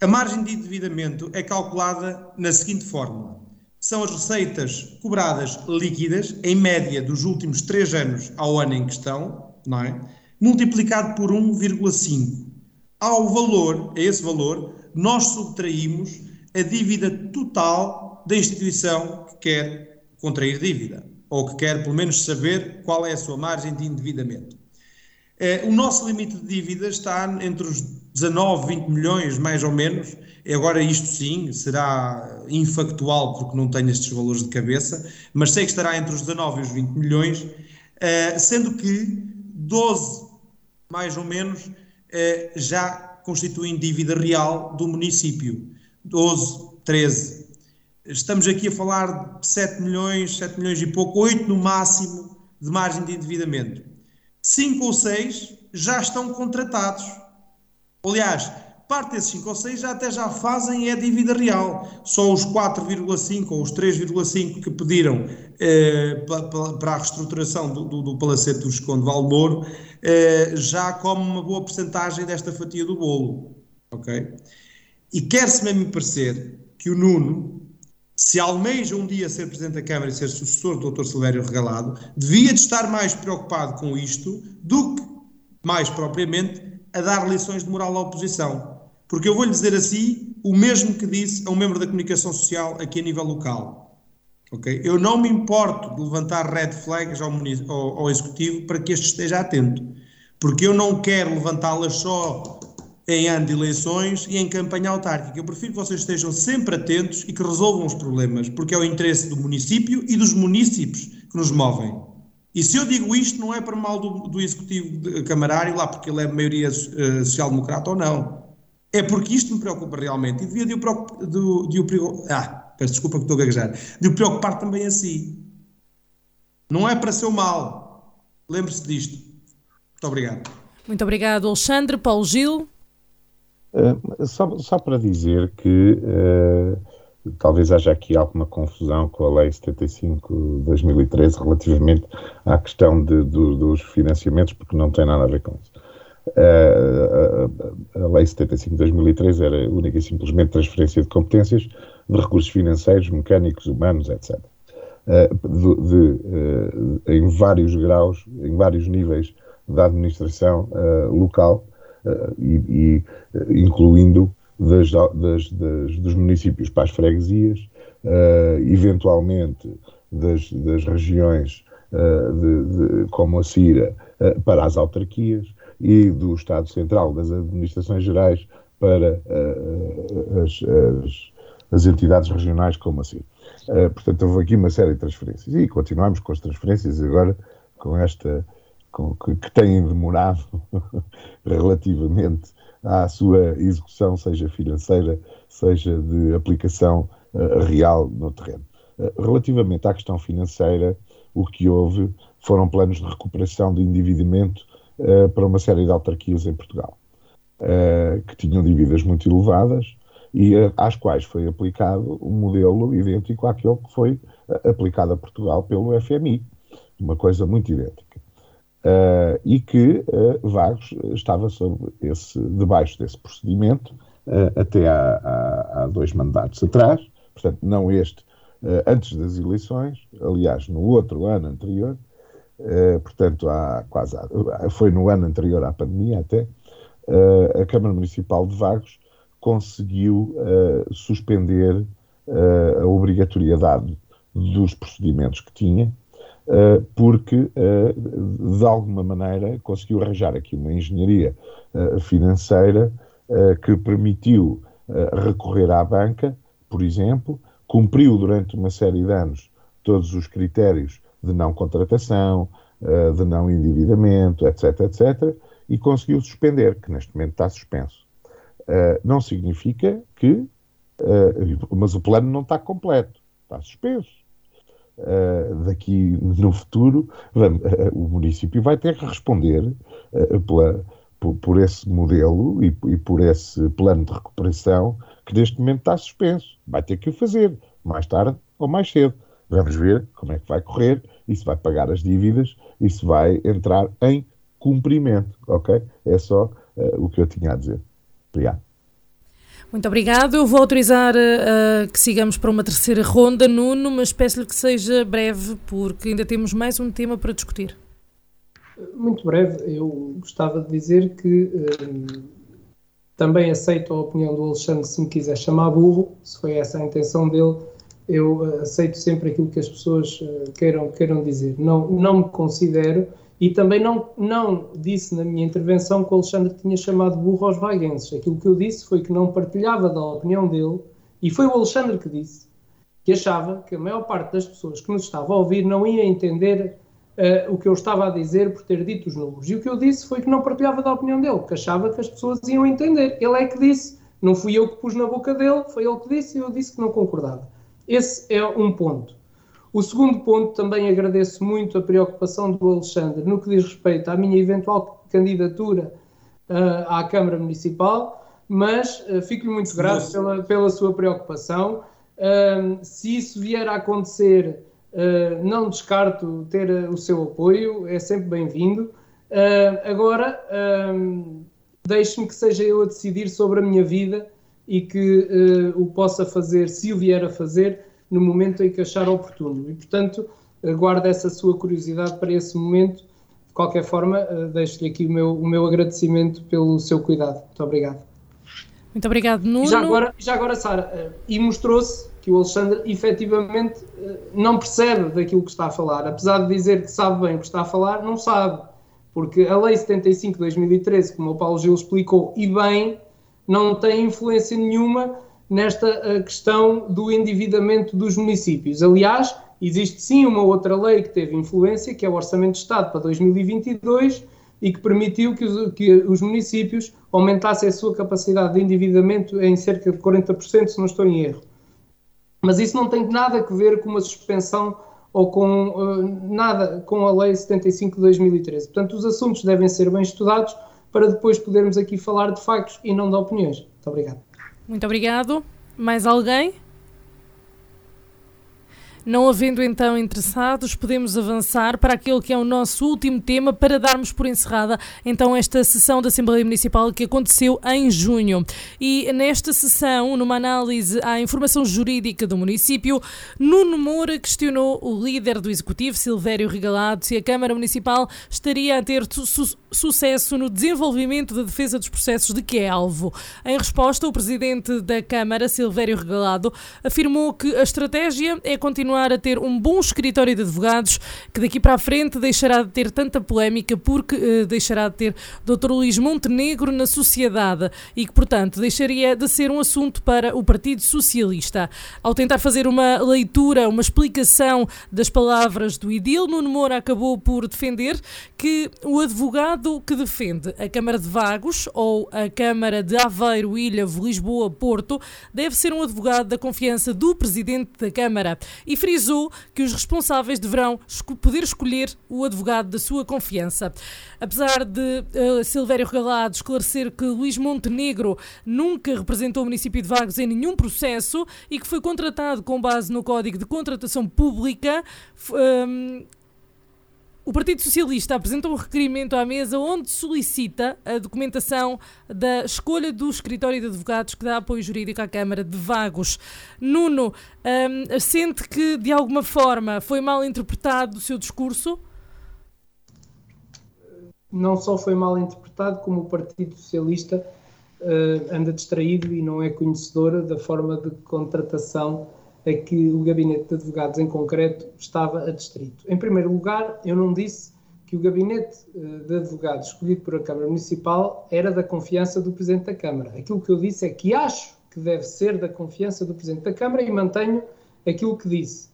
A margem de endividamento é calculada na seguinte fórmula: são as receitas cobradas líquidas, em média, dos últimos três anos ao ano em questão, não é? multiplicado por 1,5. Ao valor, a esse valor, nós subtraímos a dívida total da instituição que quer contrair dívida, ou que quer pelo menos saber qual é a sua margem de endividamento. Eh, o nosso limite de dívida está entre os 19, 20 milhões, mais ou menos. Agora, isto sim, será infactual, porque não tenho estes valores de cabeça, mas sei que estará entre os 19 e os 20 milhões, eh, sendo que 12, mais ou menos, eh, já constituem dívida real do município. 12, 13. Estamos aqui a falar de 7 milhões, 7 milhões e pouco, 8 no máximo de margem de endividamento. 5 ou 6 já estão contratados. Aliás, parte desses 5 ou 6 já até já fazem é dívida real. Só os 4,5 ou os 3,5 que pediram eh, para a reestruturação do, do, do Palacete do Esconde Valmoro eh, já come uma boa porcentagem desta fatia do bolo. Ok? E quer-se me parecer que o Nuno, se almeja um dia ser Presidente da Câmara e ser sucessor do Dr. Silvério Regalado, devia de estar mais preocupado com isto do que, mais propriamente, a dar lições de moral à oposição. Porque eu vou-lhe dizer assim o mesmo que disse a um membro da comunicação social aqui a nível local. Okay? Eu não me importo de levantar red flags ao, ao, ao Executivo para que este esteja atento. Porque eu não quero levantá-las só em ano de eleições e em campanha autárquica. Eu prefiro que vocês estejam sempre atentos e que resolvam os problemas, porque é o interesse do município e dos municípios que nos movem. E se eu digo isto, não é para mal do, do executivo camarário, lá porque ele é maioria uh, social-democrata ou não. É porque isto me preocupa realmente e devia de o, preocupar, de, de o ah, peço desculpa que estou a gaguejar, de o preocupar também a si. Não é para ser o mal. Lembre-se disto. Muito obrigado. Muito obrigado, Alexandre. Paulo Gil. Uh, só, só, para dizer que uh, talvez haja aqui alguma confusão com a Lei 75 de 2013 relativamente à questão de, do, dos financiamentos, porque não tem nada a ver com isso. A, Lei 75 de 2003 era única e simplesmente transferência de competências de recursos financeiros, mecânicos, humanos, etc. De, de, em vários graus, em vários níveis da administração local e, e incluindo das, das, das, dos municípios para as freguesias, eventualmente das, das regiões de, de, como a Cira para as autarquias, e do Estado Central, das administrações gerais, para uh, as, as, as, entidades regionais, como assim. Uh, portanto, houve aqui uma série de transferências. E continuamos com as transferências agora, com esta, com, que, que têm demorado relativamente à sua execução, seja financeira, seja de aplicação uh, real no terreno. relativamente à questão financeira, o que houve foram planos de recuperação de endividamento uh, para uma série de autarquias em Portugal, uh, que tinham dívidas muito elevadas e uh, às quais foi aplicado um modelo idêntico àquele que foi aplicado a Portugal pelo FMI, uma coisa muito idêntica. e que Vagos estava sobre esse, debaixo desse procedimento até há, há dois mandatos atrás, portanto, não este, antes das eleições, aliás, no outro ano anterior, Uh, portanto, há quase, foi no ano anterior à pandemia até, uh, a Câmara Municipal de Vagos conseguiu uh, suspender a obrigatoriedade dos procedimentos que tinha, porque, de alguma maneira, conseguiu arranjar aqui uma engenharia financeira que permitiu recorrer à banca, por exemplo, cumpriu durante uma série de anos todos os critérios de não contratação, uh, de não endividamento, etc, etc, e conseguiu suspender, que neste momento está suspenso. Uh, não significa que, uh, mas o plano não está completo, está suspenso. daqui no futuro, o município vai ter que responder pela, por, esse modelo e por esse plano de recuperação que neste momento está suspenso. Vai ter que o fazer, mais tarde ou mais cedo. Vamos ver como é que vai correr, isso vai pagar as dívidas, isso vai entrar em cumprimento, ok? É só uh, o que eu tinha a dizer. Obrigado. Muito obrigado. Eu vou autorizar uh, que sigamos para uma terceira ronda, Nuno, mas peço-lhe que seja breve, porque ainda temos mais um tema para discutir. Muito breve. Eu gostava de dizer que uh, também aceito a opinião do Alexandre se me quiser chamar burro, se foi essa a intenção dele eu uh, aceito sempre aquilo que as pessoas uh, queiram, queiram dizer. Não, não me considero, e também não, não disse na minha intervenção que o Alexandre tinha chamado burro aos vaguenses. Aquilo que eu disse foi que não partilhava da opinião dele, e foi o Alexandre que disse, que achava que a maior parte das pessoas que nos estava a ouvir não ia entender uh, o que eu estava a dizer por ter dito os números. E o que eu disse foi que não partilhava da opinião dele, que achava que as pessoas iam entender. Ele é que disse, não fui eu que pus na boca dele, foi ele que disse e eu disse que não concordava. Esse é um ponto. O segundo ponto, também agradeço muito a preocupação do Alexandre no que diz respeito à minha eventual candidatura uh, à Câmara Municipal. mas uh, fico-lhe muito grato pela, pela sua preocupação. Uh, se isso vier a acontecer, uh, não descarto ter o seu apoio, é sempre bem-vindo. agora, deixe-me que seja eu a decidir sobre a minha vida e que o possa fazer, se o vier a fazer, no momento em que achar oportuno. E, portanto, guardo essa sua curiosidade para esse momento. De qualquer forma, deixo-lhe aqui o meu, o meu agradecimento pelo seu cuidado. Muito obrigado. Muito obrigado, Nuno. Já agora, já agora Sara, eh, e mostrou-se que o Alexandre efetivamente eh, não percebe daquilo que está a falar. Apesar de dizer que sabe bem o que está a falar, não sabe. Porque a Lei 75 de 2013, como o Paulo Gil explicou, e bem, não tem influência nenhuma nesta eh, questão do endividamento dos municípios. Aliás, existe sim uma outra lei que teve influência, que é o Orçamento de Estado para 2022, e que permitiu que os, que os municípios aumentassem a sua capacidade de endividamento em cerca de 40%, se não estou em erro. Mas isso não tem nada a ver com uma suspensão ou com uh, nada com a Lei 75 de 2013. Portanto, os assuntos devem ser bem estudados para depois podermos aqui falar de factos e não de opiniões. Muito obrigado. Muito obrigado. Mais alguém? Não havendo então interessados, podemos avançar para aquele que é o nosso último tema para darmos por encerrada então esta sessão da Assembleia Municipal que aconteceu em junho. E nesta sessão, numa análise à informação jurídica do município, Nuno Moura questionou o líder do Executivo, Silvério Regalado, se a Câmara Municipal estaria a ter su sucesso no desenvolvimento da defesa dos processos de que é alvo. Em resposta, o presidente da Câmara, Silvério Regalado, afirmou que a estratégia é continuar a ter um bom escritório de advogados que daqui para a frente deixará de ter tanta polémica porque uh, deixará de ter Dr. Luís Montenegro na sociedade e que, portanto, deixaria de ser um assunto para o Partido Socialista. Ao tentar fazer uma leitura, uma explicação das palavras do Idil, Nuno Moura acabou por defender que o advogado que defende a Câmara de Vagos ou a Câmara de Aveiro, Ilha, Lisboa, Porto deve ser um advogado da confiança do Presidente da Câmara e frisou que os responsáveis deverão poder escolher o advogado da sua confiança. Apesar de uh, Silvério Regalado esclarecer que Luís Montenegro nunca representou o município de Vagos em nenhum processo e que foi contratado com base no Código de Contratação Pública, um, o Partido Socialista apresenta um requerimento à mesa onde solicita a documentação da escolha do escritório de advogados que dá apoio jurídico à Câmara de Vagos. Nuno, um, sente que de alguma forma foi mal interpretado o seu discurso? Não só foi mal interpretado, como o Partido Socialista uh, anda distraído e não é conhecedor da forma de contratação a que o gabinete de advogados em concreto estava adstrito. Em primeiro lugar, eu não disse que o gabinete eh, de advogados escolhido por a Câmara Municipal era da confiança do Presidente da Câmara. Aquilo que eu disse é que acho que deve ser da confiança do Presidente da Câmara e mantenho aquilo que disse.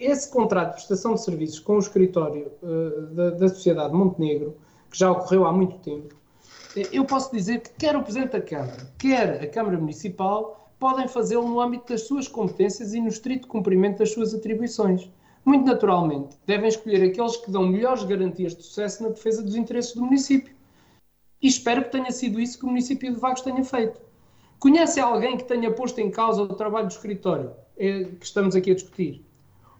Esse contrato de prestação de serviços com o escritório eh, da Sociedade Montenegro, que já ocorreu há muito tempo, eh, eu posso dizer que quer o Presidente da Câmara, quer a Câmara Municipal, podem fazê-lo no âmbito das suas competências e no estrito cumprimento das suas atribuições. Muito naturalmente, devem escolher aqueles que dão melhores garantias de sucesso na defesa dos interesses do município. E espero que tenha sido isso que o município de Vagos tenha feito. Conhece alguém que tenha posto em causa o trabalho do escritório eh, que estamos aqui a discutir?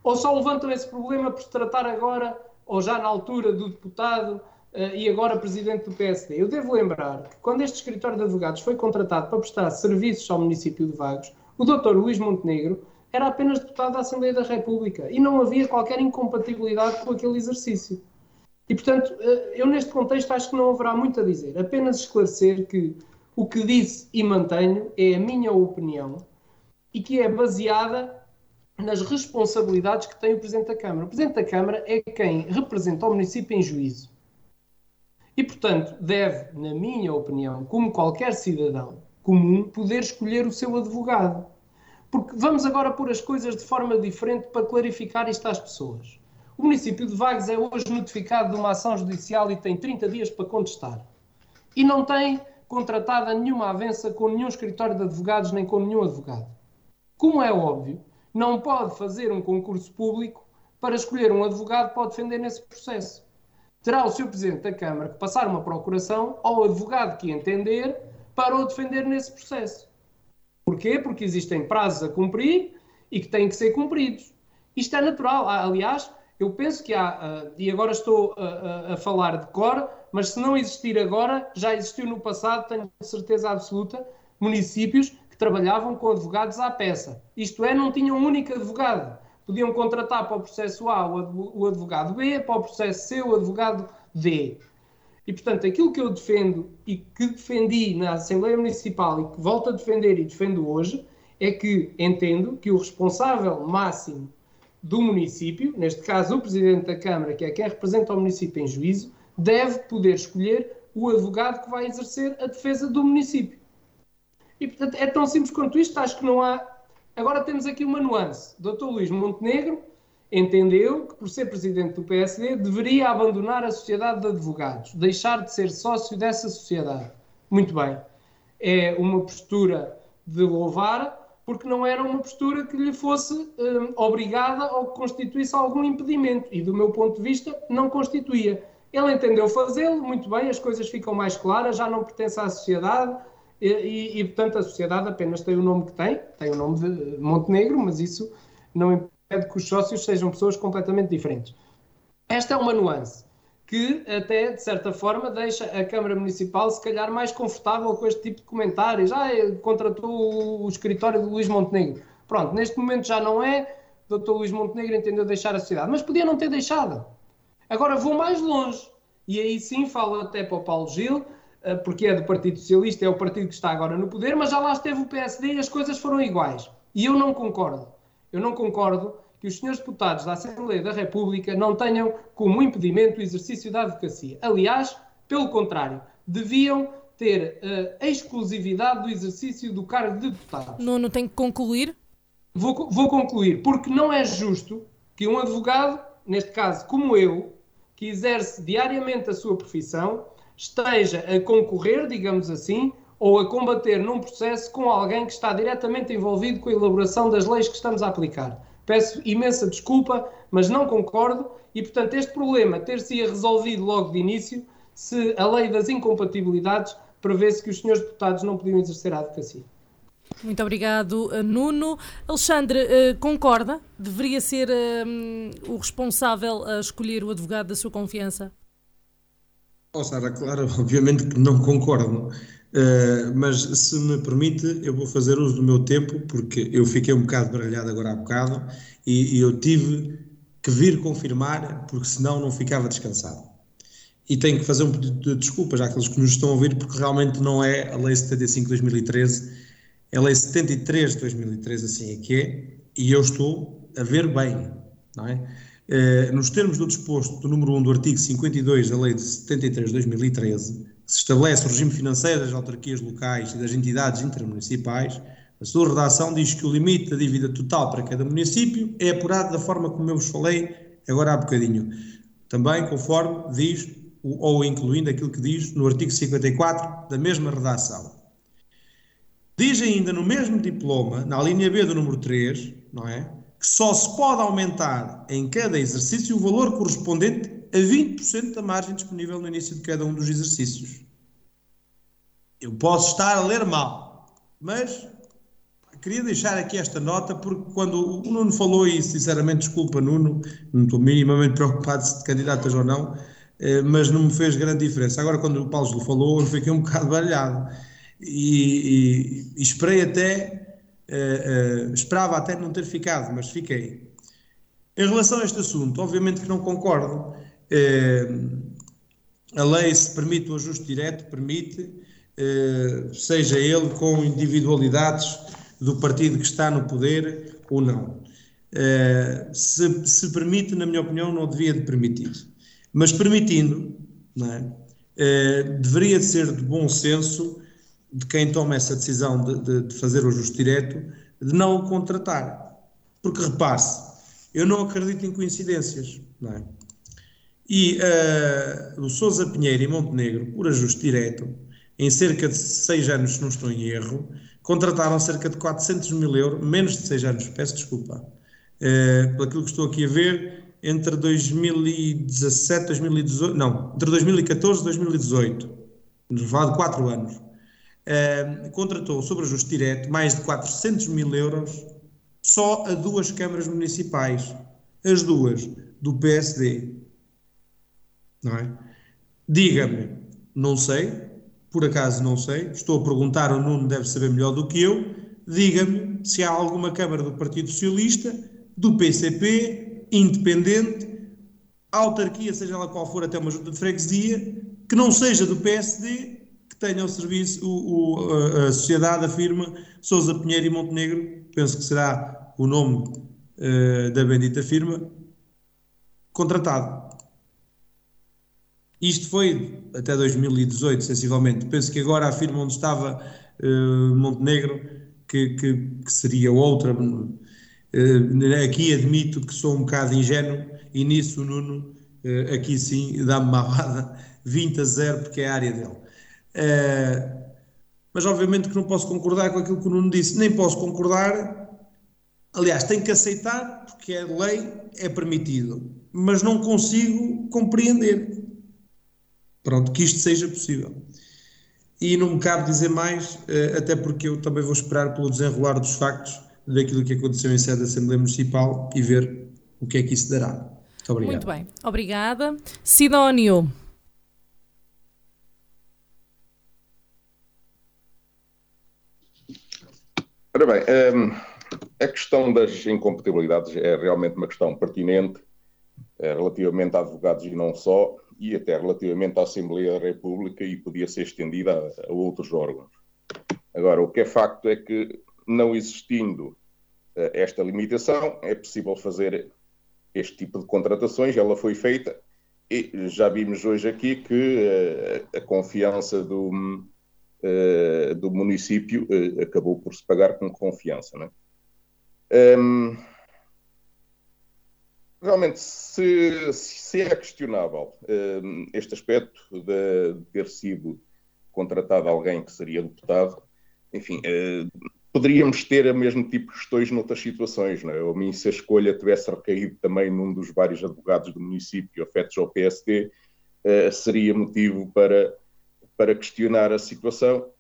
Ou só levantam esse problema por se tratar agora, ou já na altura do deputado e agora presidente do PSD. Eu devo lembrar que quando este escritório de advogados foi contratado para prestar serviços ao município de Vagos, o Dr. Luís Montenegro era apenas deputado da Assembleia da República e não havia qualquer incompatibilidade com aquele exercício. E, portanto, eh, eu neste contexto acho que não haverá muito a dizer. Apenas esclarecer que o que disse e mantenho é a minha opinião e que é baseada nas responsabilidades que tem o Presidente da Câmara. O Presidente da Câmara é quem representa o município em juízo. E, portanto, deve, na minha opinião, como qualquer cidadão comum, poder escolher o seu advogado. Porque vamos agora pôr as coisas de forma diferente para clarificar isto às pessoas. O município de Vagos é hoje notificado de uma ação judicial e tem 30 dias para contestar. E não tem contratada nenhuma avença com nenhum escritório de advogados nem com nenhum advogado. Como é óbvio, não pode fazer um concurso público para escolher um advogado para defender nesse processo. Terá o Sr. Presidente da Câmara que passar uma procuração ao advogado que entender para o defender nesse processo. Porquê? Porque existem prazos a cumprir e que têm que ser cumpridos. Isto é natural. Aliás, eu penso que há, uh, e agora estou uh, a falar de cor, mas se não existir agora, já existiu no passado, tenho certeza absoluta, municípios que trabalhavam com advogados à peça. Isto é, não tinham um único advogado. Podiam contratar para o processo A o advogado B, para o processo C o advogado D. E, portanto, aquilo que eu defendo e que defendi na Assembleia Municipal e que volto a defender e defendo hoje é que entendo que o responsável máximo do município, neste caso o Presidente da Câmara, que é quem representa o município em juízo, deve poder escolher o advogado que vai exercer a defesa do município. E, portanto, é tão simples quanto isto, acho que não há. Agora temos aqui uma nuance. Dr. Luís Montenegro entendeu que, por ser presidente do PSD, deveria abandonar a sociedade de advogados, deixar de ser sócio dessa sociedade. Muito bem. É uma postura de louvar, porque não era uma postura que lhe fosse hum, obrigada ou que constituísse algum impedimento. E, do meu ponto de vista, não constituía. Ele entendeu fazê-lo, muito bem, as coisas ficam mais claras, já não pertence à sociedade e, e, e, portanto, a sociedade apenas tem o nome que tem, tem o nome de Montenegro, mas isso não impede que os sócios sejam pessoas completamente diferentes. Esta é uma nuance que até, de certa forma, deixa a Câmara Municipal se calhar mais confortável com este tipo de comentários. Ah, contratou o escritório do Luís Montenegro. Pronto, neste momento já não é. Dr. Luís Montenegro entendeu deixar a cidade, mas podia não ter deixado. Agora vou mais longe. E aí sim falo até para o Paulo Gil, eh, porque é do Partido Socialista, é o partido que está agora no poder, mas já lá esteve o PSD e as coisas foram iguais. E eu não concordo. Eu não concordo que os senhores deputados da Assembleia da República não tenham como impedimento o exercício da advocacia. Aliás, pelo contrário, deviam ter uh, a exclusividade do exercício do cargo de deputado. Nuno, tem que concluir? Vou, vou concluir, porque não é justo que um advogado, neste caso como eu, que exerce diariamente a sua profissão, esteja a concorrer, digamos assim, ou a combater num processo com alguém que está diretamente envolvido com a elaboração das leis que estamos a aplicar. Peço imensa desculpa, mas não concordo e, portanto, este problema ter-se resolvido logo de início se a lei das incompatibilidades prevê-se que os senhores deputados não podiam exercer a advocacia. Muito obrigado, eh, Nuno. Alexandre, eh, concorda? Deveria ser um, o responsável a escolher o advogado da sua confiança? Oh, Sara, claro, obviamente que não concordo. Uh, mas se me permite, eu vou fazer uso do meu tempo, porque eu fiquei um bocado baralhado agora há bocado e, e eu tive que vir confirmar, porque senão não ficava descansado. E tenho que fazer um pedido de desculpas àqueles que nos estão a ouvir, porque realmente não é a Lei 75 de 2013, é a Lei 73 de 2013, assim é que é, e eu estou a ver bem, não é? Uh, nos termos do disposto do número 1 do artigo 52 da Lei de 73 de 2013, se estabelece o regime financeiro das autarquias locais e das entidades intermunicipais, a sua redação diz que o limite da dívida total para cada município é apurado da forma como eu vos falei agora há bocadinho. Também conforme diz, ou incluindo aquilo que diz no artigo 54 da mesma redação. Diz ainda no mesmo diploma, na linha B do número 3, não é? Que só se pode aumentar em cada exercício o valor correspondente a 20% da margem disponível no início de cada um dos exercícios. Eu posso estar a ler mal, mas queria deixar aqui esta nota, porque quando o Nuno falou, e sinceramente desculpa, Nuno, não estou minimamente preocupado se te candidatas ou não, eh, mas não me fez grande diferença. Agora, quando o Paulo falou, eu fiquei um bocado baralhado e, e, e esperei até, uh, uh, esperava até não ter ficado, mas fiquei. Em relação a este assunto, obviamente que não concordo. Eh, a lei, se permite o ajuste direto, permite, eh, seja ele com individualidades do partido que está no poder ou não. Eh, se, se permite, na minha opinião, não devia de permitir. Mas permitindo, é? deveria de ser de bom senso de quem toma essa decisão de, de, de fazer o ajuste direto, de não o contratar. Porque repare-se, eu não acredito em coincidências, não é? E uh, o Sousa Pinheiro e Montenegro, por ajuste direto, em cerca de seis anos, se não estou em erro, contrataram cerca de 400 mil euros, menos de seis anos, peço desculpa, uh, por aquilo que estou aqui a ver, entre 2017 e 2018, não, entre 2014 e 2018, nos falar de 4 anos, contratou sobre ajuste direto mais de 400 mil euros só a duas câmaras municipais, as duas do PSD. Não é? Diga-me, não sei, por acaso não sei, estou a perguntar, o Nuno deve saber melhor do que eu, diga-me se há alguma Câmara do Partido Socialista, do PCP, independente, autarquia, seja lá qual for, até uma junta de freguesia, que não seja do PSD, tenha o serviço, o, o, a, sociedade Sousa Pinheiro e Montenegro, penso que será o nome uh, da bendita firma, contratado. Isto foi até 2018, sensivelmente. Penso que agora a firma onde estava uh, Montenegro, que, que, que, seria outra. Uh, aqui admito que sou um bocado ingênuo e nisso o Nuno, aqui sim, dá-me uma roda 20 a 0, porque é a área dele. Mas obviamente que não posso concordar com aquilo que o Nuno disse. Nem posso concordar. Aliás, tenho que aceitar, porque é lei, é permitido. Mas não consigo compreender Pronto, que isto seja possível. E não me cabe dizer mais, eh, até porque eu também vou esperar pelo desenrolar dos factos daquilo que aconteceu em sede da Assembleia Municipal e ver o que é que isso dará. Muito. Muito bem, obrigada. Sidónio. Ora bem, um, a questão das incompatibilidades é realmente uma questão pertinente é, relativamente a advogados e não só e até relativamente à Assembleia da República e podia ser estendida a, outros órgãos. Agora, o que é facto é que, não existindo uh, esta limitação, é possível fazer este tipo de contratações, ela foi feita, e já vimos hoje aqui que uh, a confiança do, uh, do município acabou por se pagar com confiança. Não é? Um, Realmente, se, se é questionável uh, este aspecto de, de, ter sido contratado alguém que seria deputado, enfim, uh, poderíamos ter o mesmo tipo de questões noutras situações. Não é? A mim, se a escolha tivesse recaído também num dos vários advogados do município afetos ao PSD, uh, seria motivo para, para questionar a situação.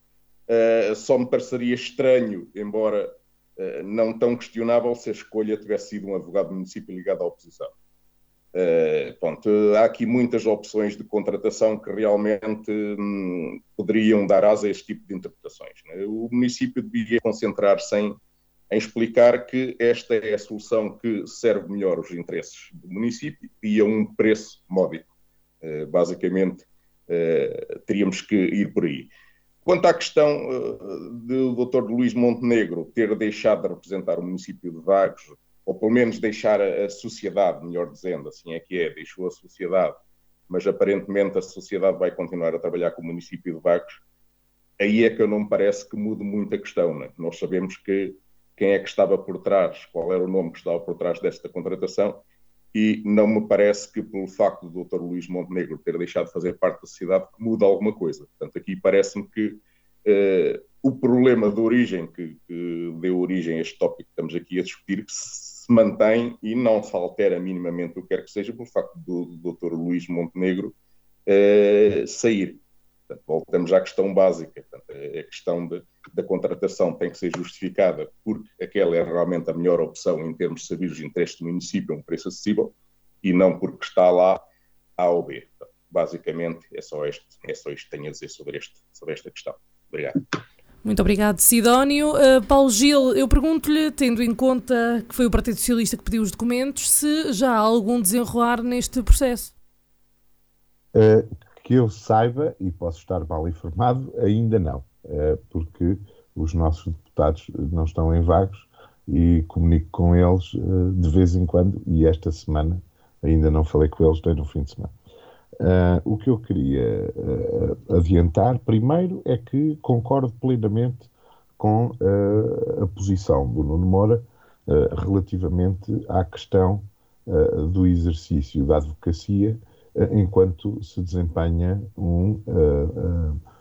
só me pareceria estranho, embora eh, não tão questionável se a escolha tivesse sido um advogado do município ligado à oposição. Uh, pronto, há aqui muitas opções de contratação que realmente hum, poderiam dar asa a este tipo de interpretações. Né? O município devia concentrar-se em, em, explicar que esta é a solução que serve melhor os interesses do município e a um preço módico. Uh, basicamente, uh, teríamos que ir por aí. Quanto à questão uh, do Dr. Luís Montenegro ter deixado de representar o município de Vagos, ou pelo menos deixar a, a, sociedade, melhor dizendo, assim é que é, deixou a sociedade, mas aparentemente a sociedade vai continuar a trabalhar com o município de Vagos, aí é que eu não me parece que mude muito a questão. Né? Nós sabemos que quem é que estava por trás, qual era o nome que estava por trás desta contratação, e não me parece que pelo facto do Dr. Luís Montenegro ter deixado de fazer parte da sociedade muda alguma coisa. Portanto, aqui parece-me que uh, o problema de origem que, que, deu origem a este tópico que estamos aqui a discutir se mantém e não se altera minimamente o que quer que seja pelo facto do, do Dr. Luís Montenegro uh, sair. Portanto, voltamos à questão básica. Portanto, a questão de, da contratação tem que ser justificada porque aquela é realmente a melhor opção em termos de saber os interesses do município a um preço acessível e não porque está lá A ou B. Basicamente, é só, este, é só isto que tenho a dizer sobre, este, sobre esta questão. Obrigado. Muito obrigado, Sidónio. Uh, Paulo Gil, eu pergunto-lhe, tendo em conta que foi o Partido Socialista que pediu os documentos, se já há algum desenrolar neste processo. Uh, que eu saiba, e posso estar mal informado, ainda não, porque os nossos deputados não estão em vagos e comunico com eles eh, de vez em quando, e esta semana ainda não falei com eles, nem no fim de semana. Uh, o que eu queria adiantar primeiro é que concordo plenamente com a posição do Nuno Moura relativamente à questão do exercício da advocacia enquanto se desempenha um,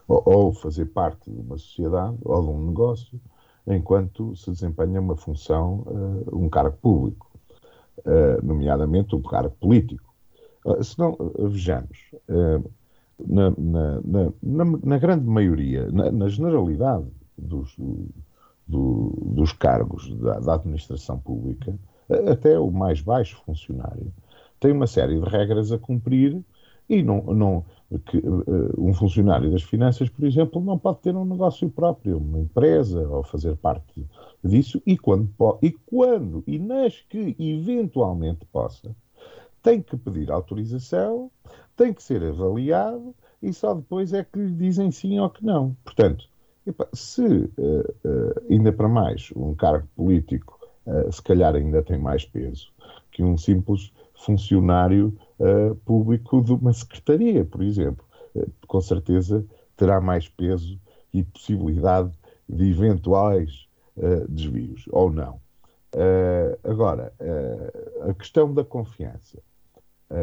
uh, uh, ou fazer parte de uma sociedade ou de um negócio, enquanto se desempenha uma função, uh, um cargo público. nomeadamente um cargo político. se não, vejamos, na, na, na, na, grande maioria, na, generalidade dos, do, dos cargos da, da, administração pública, até o mais baixo funcionário, tem uma série de regras a cumprir e não, não que, uh, um funcionário das finanças, por exemplo, não pode ter um negócio próprio, uma empresa, ou fazer parte disso, e quando, e quando e nas que eventualmente possa, tem que pedir autorização, tem que ser avaliado e só depois é que lhe dizem sim ou que não. Portanto, epa, se uh, uh, ainda para mais um cargo político se calhar ainda tem mais peso que um simples funcionário público de uma secretaria, por exemplo, com certeza terá mais peso e possibilidade de eventuais desvios, ou não. agora, a questão da confiança.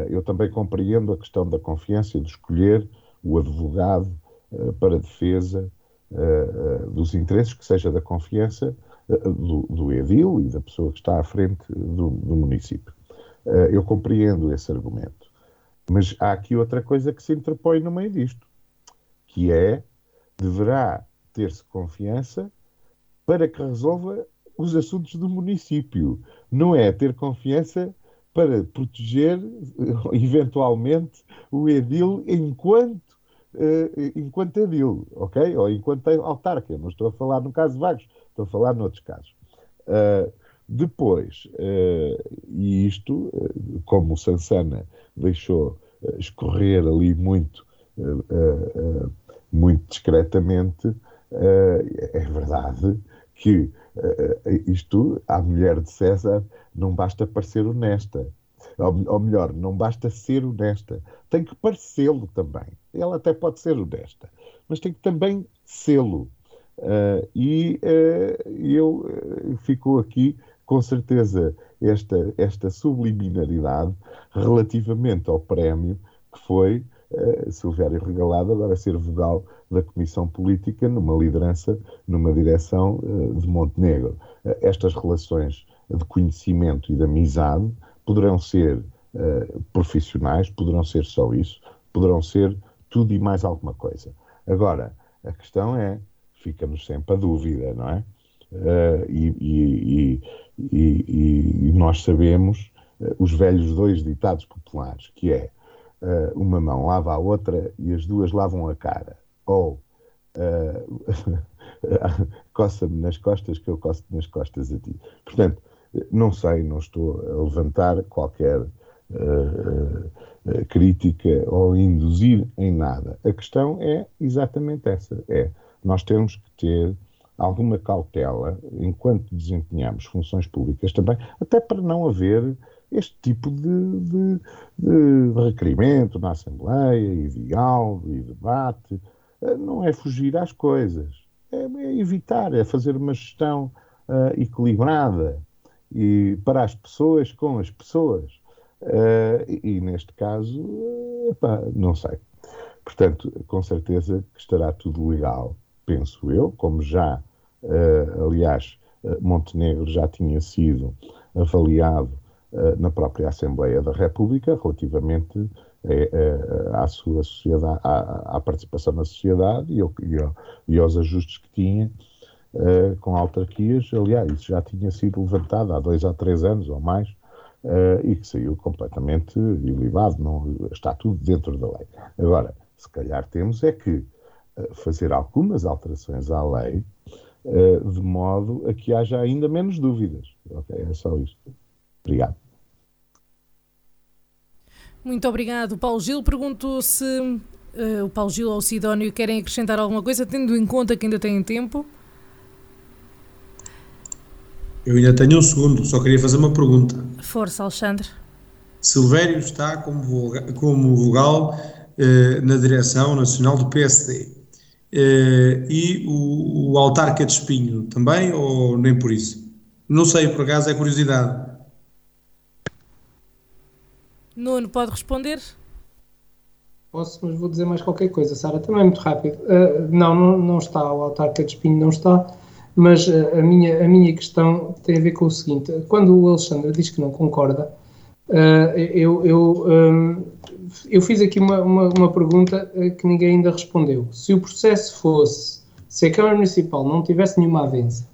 eu também compreendo a questão da confiança de escolher o advogado uh, para defesa uh, dos interesses, que seja da confiança do, do, edil e da pessoa que está à frente do, do município. Eu compreendo esse argumento. Mas há aqui outra coisa que se interpõe no meio disto, que é deverá ter-se confiança para que resolva os assuntos do município. Não é ter confiança para proteger, eventualmente, o edil enquanto uh, enquanto edil, ok? Ou enquanto autarca. Não estou a falar no caso de Vagos, estou a falar noutros casos. Uh, depois, uh, e isto, como o Sansana deixou escorrer ali muito, muito discretamente, é verdade que isto, à mulher de César, não basta parecer honesta. Ou melhor, não basta ser honesta, tem que parecê-lo também. Ela até pode ser honesta, mas tem que também sê-lo. Uh, e uh, eu uh, fico aqui com certeza esta, esta subliminaridade relativamente ao prémio que foi uh, Silvério Regalado agora ser vogal da Comissão Política numa liderança, numa direção uh, de Montenegro. Uh, estas relações de conhecimento e de amizade poderão ser profissionais, poderão ser só isso, poderão ser tudo e mais alguma coisa. Agora, a questão é, fica-nos sempre a dúvida, não é? Uh, e, e, e, nós sabemos uh, os velhos dois ditados populares, que é uma mão lava a outra e as duas lavam a cara. Ou coça-me nas costas que eu coço nas costas a ti. Portanto, não sei, não estou a levantar qualquer uh, uh, crítica ou induzir em nada. A questão é exatamente essa: é nós temos que ter alguma cautela enquanto desempenhamos funções públicas também, até para não haver este tipo de, de, de requerimento na Assembleia e diálogo e debate. Não é fugir às coisas, é, é evitar, é fazer uma gestão uh, equilibrada e para as pessoas com as pessoas. Uh, e, e, neste caso, epá, não sei. Portanto, com certeza que estará tudo legal, penso eu, como já, uh, aliás, Montenegro já tinha sido avaliado na própria Assembleia da República relativamente à sua sociedade, à, participação na sociedade e, aos ajustes que tinha com autarquias. Aliás, isso já tinha sido levantado há dois ou três anos ou mais e que saiu completamente ilibado. Não, está tudo dentro da lei. Agora, se calhar temos é que fazer algumas alterações à lei de modo a que haja ainda menos dúvidas. Ok, é só isto. Obrigado. Muito obrigado, Paulo Gil. Pergunto se uh, o Paulo Gil ou o Sidónio querem acrescentar alguma coisa, tendo em conta que ainda têm tempo. Eu ainda tenho um segundo, só queria fazer uma pergunta. Força, Alexandre. Silvério está como vogal, como vogal eh, na direção nacional do PSD. Eh, e o, o autarca de Espinho também, ou nem por isso? Não sei, por acaso é curiosidade. Nuno, pode responder? Posso, mas vou dizer mais qualquer coisa, Sara, também muito rápido. Uh, não, não, não está, o autarca de Espinho não está. mas a, minha, a minha questão tem a ver com o seguinte: quando o Alexandre diz que não concorda, uh, eu, eu, um, eu fiz aqui uma, uma, uma, pergunta que ninguém ainda respondeu. Se o processo fosse, se a Câmara Municipal não tivesse nenhuma avença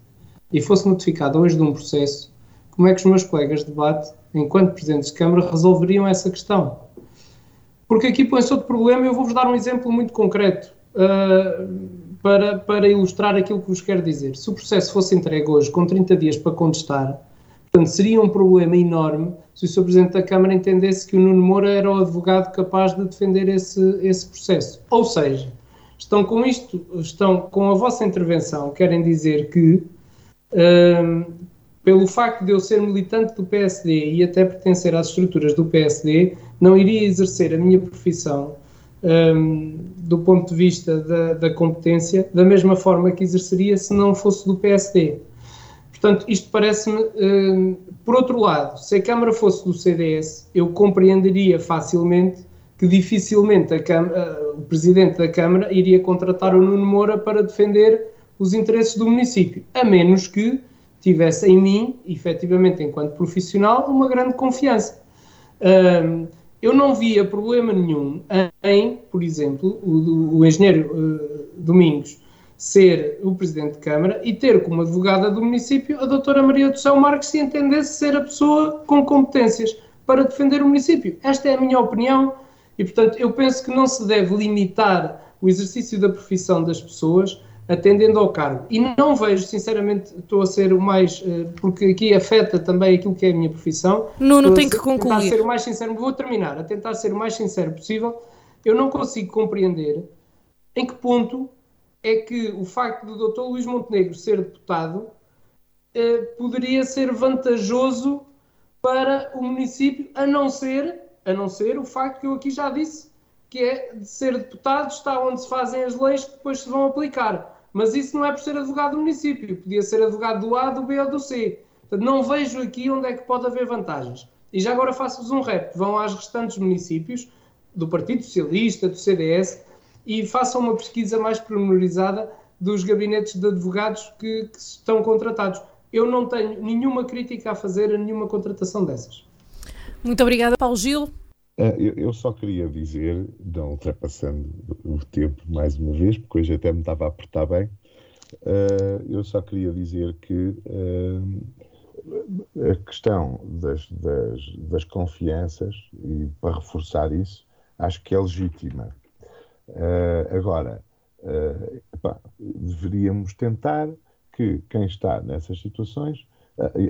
e fosse notificada hoje de um processo, como é que os meus colegas de debate, enquanto presidentes de Câmara, resolveriam essa questão? Porque aqui põe-se outro problema e eu vou-vos dar um exemplo muito concreto. Uh, para, para ilustrar aquilo que vos quero dizer. Se o processo fosse entregue hoje com 30 dias para contestar, portanto, seria um problema enorme se o Sr. Presidente da Câmara entendesse que o Nuno Moura era o advogado capaz de defender esse, esse processo. Ou seja, estão com isto, estão com a vossa intervenção, querem dizer que, hum, pelo facto de eu ser militante do PSD e até pertencer às estruturas do PSD, não iria exercer a minha profissão um, do ponto de vista da, da, competência, da mesma forma que exerceria se não fosse do PSD. Portanto, isto parece-me. Um, por outro lado, se a Câmara fosse do CDS, eu compreenderia facilmente que dificilmente Câmara, o Presidente da Câmara iria contratar o Nuno Moura para defender os interesses do município, a menos que tivesse em mim, efetivamente, enquanto profissional, uma grande confiança. Um, eu não via problema nenhum em, por exemplo, o, o engenheiro uh, Domingos ser o presidente de Câmara e ter como advogada do município a doutora Maria do Céu Marques se entendesse ser a pessoa com competências para defender o município. Esta é a minha opinião e, portanto, eu penso que não se deve limitar o exercício da profissão das pessoas atendendo ao cargo. E não vejo, sinceramente, estou a ser o mais. Eh, porque aqui afeta também aquilo que é a minha profissão. Nuno, tem que concluir. A tentar ser o mais sincero, vou terminar, a tentar ser o mais sincero possível. Eu não consigo compreender em que ponto é que o facto do Dr. Luís Montenegro ser deputado eh, poderia ser vantajoso para o município, a não ser, a não ser o facto que eu aqui já disse, que é de ser deputado, está onde se fazem as leis que depois se vão aplicar. Mas isso não é por ser advogado do município, podia ser advogado do A, do B ou do C. Portanto, não vejo aqui onde é que pode haver vantagens. E já agora faço-vos um rep: vão às restantes municípios, do Partido Socialista, do CDS, e façam uma pesquisa mais pormenorizada dos gabinetes de advogados que, que estão contratados. Eu não tenho nenhuma crítica a fazer a nenhuma contratação dessas. Muito obrigada, Paulo Gil. Uh, eu, só queria dizer, não ultrapassando o tempo mais uma vez, porque hoje até me estava a apertar bem, uh, eu só queria dizer que uh, a questão das, das, das, confianças, e para reforçar isso, acho que é legítima. Agora, epá, deveríamos tentar que quem está nessas situações.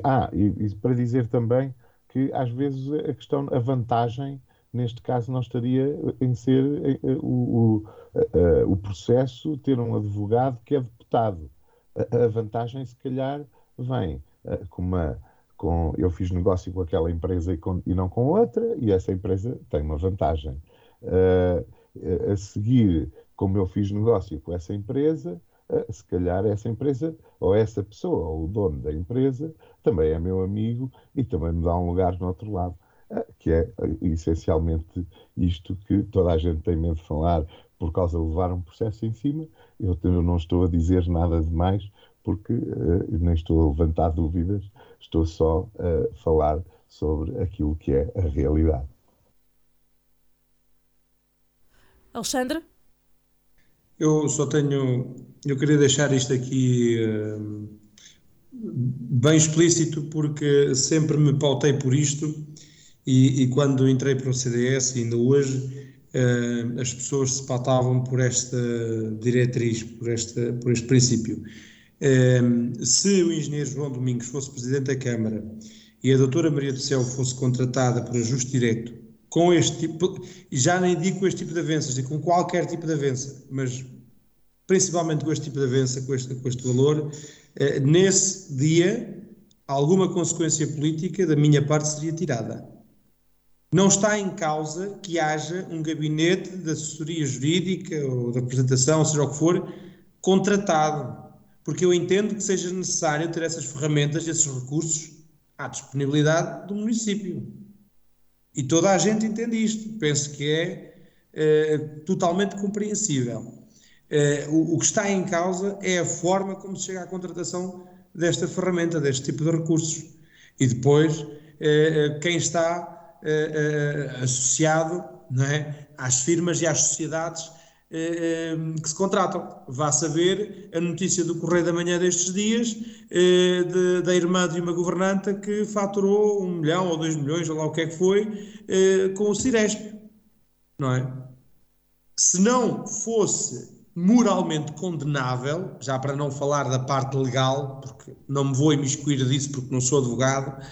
ah, e, e para dizer também que às vezes a questão, a vantagem neste caso não estaria em ser o, o, o processo ter um advogado que é deputado. A, vantagem, se calhar, vem com uma. Com, eu fiz negócio com aquela empresa e, com, e não com outra, e essa empresa tem uma vantagem. Uh, a seguir, como eu fiz negócio com essa empresa, se calhar essa empresa, ou essa pessoa, ou o dono da empresa, também é meu amigo e também me dá um lugar no outro lado que é essencialmente isto que toda a gente tem medo de falar por causa de levar um processo em cima. Eu, não estou a dizer nada de mais porque uh, nem estou a levantar dúvidas, estou só a falar sobre aquilo que é a realidade. Alexandre? Eu só tenho. Eu queria deixar isto aqui uh, bem explícito, porque sempre me pautei por isto e, e, quando entrei para o CDS, ainda hoje, uh, as pessoas se pautavam por esta diretriz, por, esta, por este princípio. Uh, se o engenheiro João Domingos fosse presidente da Câmara e a doutora Maria do Céu fosse contratada por ajuste direto, com este tipo, e já nem digo com este tipo de avanças, digo com qualquer tipo de avança, mas principalmente com este tipo de avança, com este, com este valor, uh, nesse dia, alguma consequência política da minha parte seria tirada. Não está em causa que haja um gabinete de assessoria jurídica ou de representação, seja o que for, contratado, porque eu entendo que seja necessário ter essas ferramentas, esses recursos à disponibilidade do município. E toda a gente entende isto, penso que é, é totalmente compreensível. o, o que está em causa é a forma como se chega à contratação desta ferramenta, deste tipo de recursos. E depois, quem está associado não é, às firmas e às sociedades eh, que se contratam. Vá saber a notícia do Correio da Manhã destes dias eh, de, da irmã de uma governanta que faturou um milhão ou dois milhões, ou lá o que é que foi, eh, com o Ciresp. Não é? Se não fosse moralmente condenável, já para não falar da parte legal, porque não me vou imiscuir disso porque não sou advogado,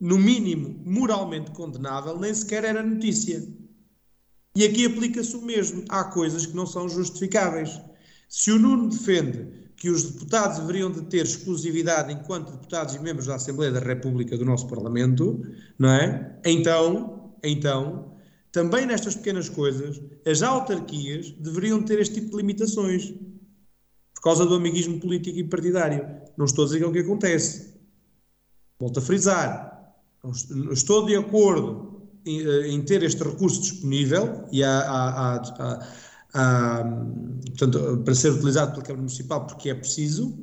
no mínimo moralmente condenável, nem sequer era notícia. E aqui aplica-se o mesmo. Há coisas que não são justificáveis. Se o Nuno defende que os deputados deveriam de ter exclusividade enquanto deputados e membros da Assembleia da República do nosso Parlamento, não é? Então, então, também nestas pequenas coisas, as autarquias deveriam ter este tipo de limitações. Por causa do amiguismo político e partidário. Não estou a dizer que é o que acontece. Volto a frisar. Estou de acordo em, ter este recurso disponível e há, portanto, para ser utilizado pela Câmara Municipal, porque é preciso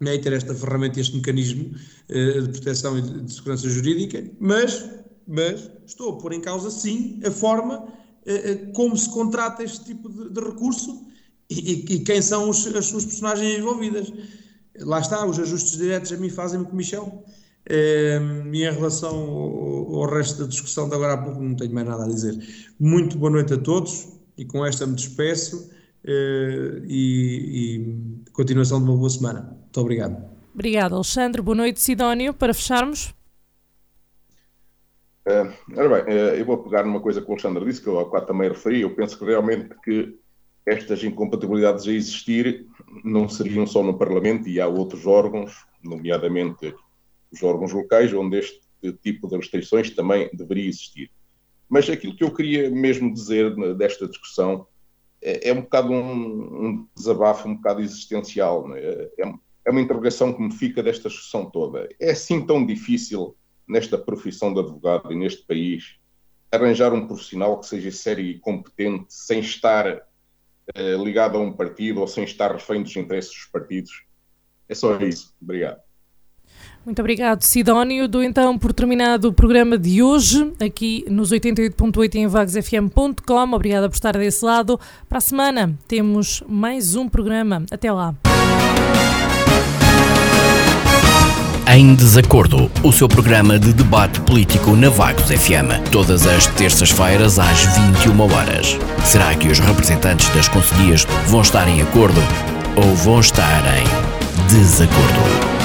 né, ter esta ferramenta, este mecanismo eh, de proteção e de, segurança jurídica, mas, mas estou a pôr em causa, sim, a forma eh, como se contrata este tipo de, de recurso e, e, quem são os, as suas personagens envolvidas. Lá está, os ajustes diretos a mim fazem-me comissão. Uh, e em relação ao, ao, resto da discussão de agora há pouco, não tenho mais nada a dizer. Muito boa noite a todos e com esta me despeço uh, e, e, continuação de uma boa semana. Muito obrigado. Obrigado, Alexandre. Boa noite, Sidónio. Para fecharmos. Uh, ora bem, uh, eu vou pegar numa coisa que o Alexandre disse, que eu há quatro também referi. Eu penso que realmente que estas incompatibilidades a existir não seriam só no Parlamento e há outros órgãos, nomeadamente os órgãos locais, onde este tipo de restrições também deveria existir. Mas aquilo que eu queria mesmo dizer desta discussão é, é um bocado um, um, desabafo, um bocado existencial. É? é? é uma interrogação que me fica desta discussão toda. É assim tão difícil nesta profissão de advogado e neste país arranjar um profissional que seja sério e competente sem estar eh, ligado a um partido ou sem estar refém dos interesses dos partidos? É só isso. Obrigado. Muito obrigado, Sidónio. Dou então por terminado o programa de hoje, aqui nos 88.8 em vagsfm.com. Obrigada por estar desse lado. Para a semana temos mais um programa. Até lá. Em Desacordo, o seu programa de debate político na Vagos FM. Todas as terças-feiras às 21 horas. Será que os representantes das conselhias vão estar em acordo ou vão estar em desacordo?